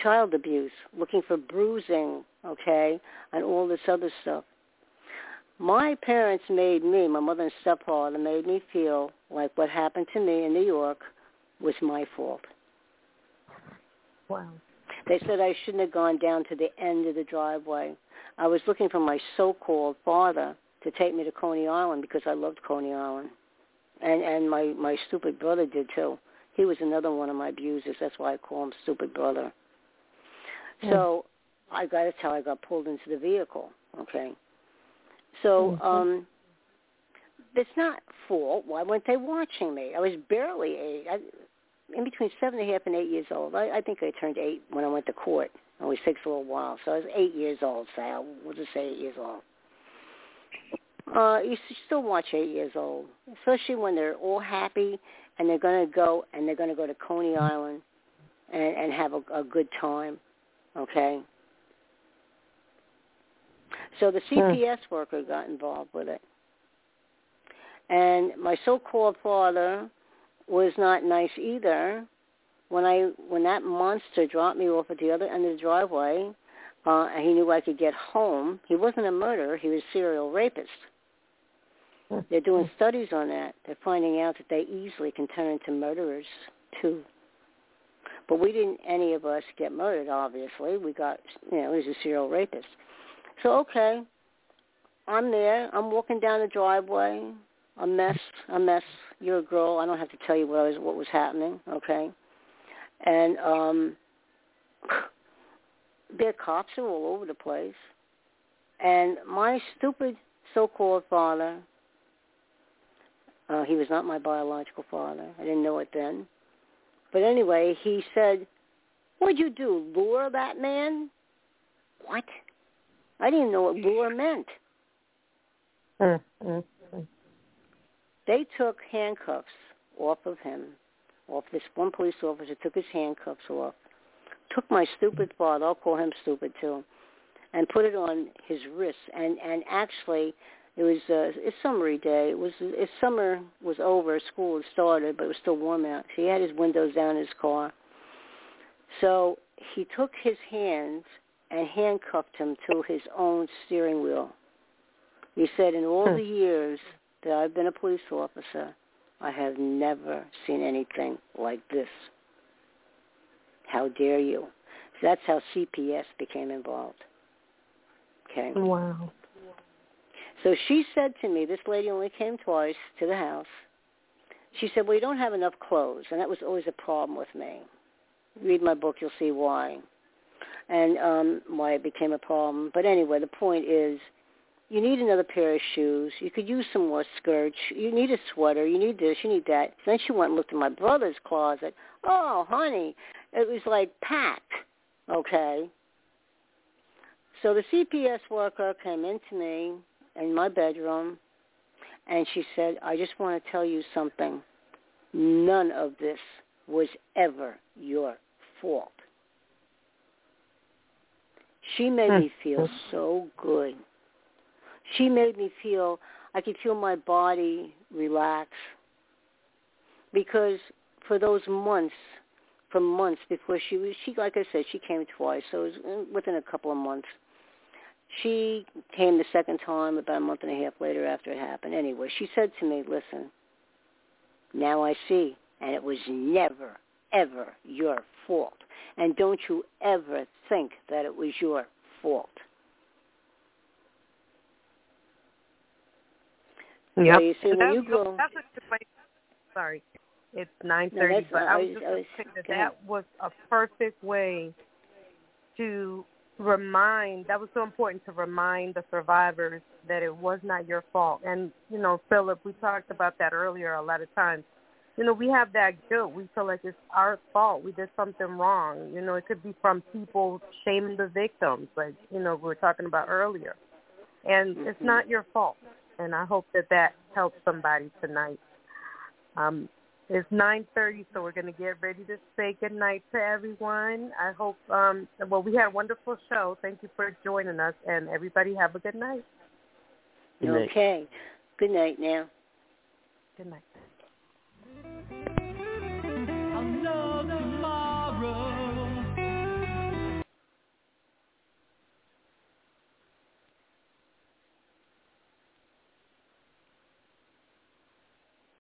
child abuse, looking for bruising, okay, and all this other stuff. My parents made me, my mother and stepfather, made me feel like what happened to me in New York was my fault. Wow. They said I shouldn't have gone down to the end of the driveway. I was looking for my so-called father to take me to Coney Island because I loved Coney Island. And and my my stupid brother did too. He was another one of my abusers. That's why I call him stupid brother. So I got to tell, I got pulled into the vehicle. Okay. So Mhm. um it's not fault. Why weren't they watching me? I was barely eight. I, in between seven and a half and eight years old. I, I think I turned eight when I went to court. It always takes a little while. So I was eight years old, say. We'll just say eight years old. Uh, you should still watch eight years old, especially when they're all happy and they're going to go and they're going to go to Coney Island and, and have a, a good time. Okay. So the CPS worker got involved with it. And my so-called father was not nice either. When I when that monster dropped me off at the other end of the driveway, uh, and he knew I could get home. He wasn't a murderer; he was a serial rapist. They're doing studies on that. They're finding out that they easily can turn into murderers too. But we didn't any of us get murdered. Obviously, we got you know he was a serial rapist. So okay, I'm there. I'm walking down the driveway. A mess, a mess. You're a girl. I don't have to tell you what I was, what was happening. Okay, and um, [sighs] their cops are all over the place. And my stupid so-called father, uh, he was not my biological father. I didn't know it then. But anyway, he said, what'd you do, lure that man? What? I didn't know what lure meant. Mm, mm, mm. They took handcuffs off of him. Off this one police officer took his handcuffs off, took my stupid father, I'll call him stupid too, and put it on his wrist. And and actually, it was uh, a summery day. It was his summer was over, school had started, but it was still warm out. So he had his windows down in his car. So he took his hands and handcuffed him to his own steering wheel. He said, in all Hmm. the years that I've been a police officer, I have never seen anything like this. How dare you? So that's how CPS became involved. Okay. Wow. So she said to me, this lady only came twice to the house. She said, well, you don't have enough clothes. And that was always a problem with me. Read my book, you'll see why. And um, why it became a problem. But anyway, the point is, you need another pair of shoes. You could use some more skirts. You need a sweater. You need this. You need that. Then she went and looked in my brother's closet. Oh, honey, it was like packed. Okay. So the CPS worker came into me in my bedroom, and she said, I just want to tell you something. None of this was ever your fault. She made hmm. me feel so good. She made me feel, I could feel my body relax. Because for those months, for months before she was, she, like I said, she came twice, so it was uh, within a couple of months. She came the second time about a month and a half later after it happened. Anyway, she said to me, listen, now I see, and it was never, ever your fault. And don't you ever think that it was your fault. Yep. you see, when you grow- that's a good. Sorry, it's nine thirty. No, but I was I just was- I was- to that that was a perfect way to remind. That was so important to remind the survivors that it was not your fault. And you know, Philip, we talked about that earlier a lot of times. You know, we have that guilt. We feel like it's our fault. We did something wrong. You know, it could be from people shaming the victims, like you know we were talking about earlier. And it's Mhm. not your fault. And I hope that that helps somebody tonight. Um, it's 9:30, so we're going to get ready to say good night to everyone. I hope. Um, well, we had a wonderful show. Thank you for joining us, and everybody have a good night. Good night. Okay. Good night now. Good night.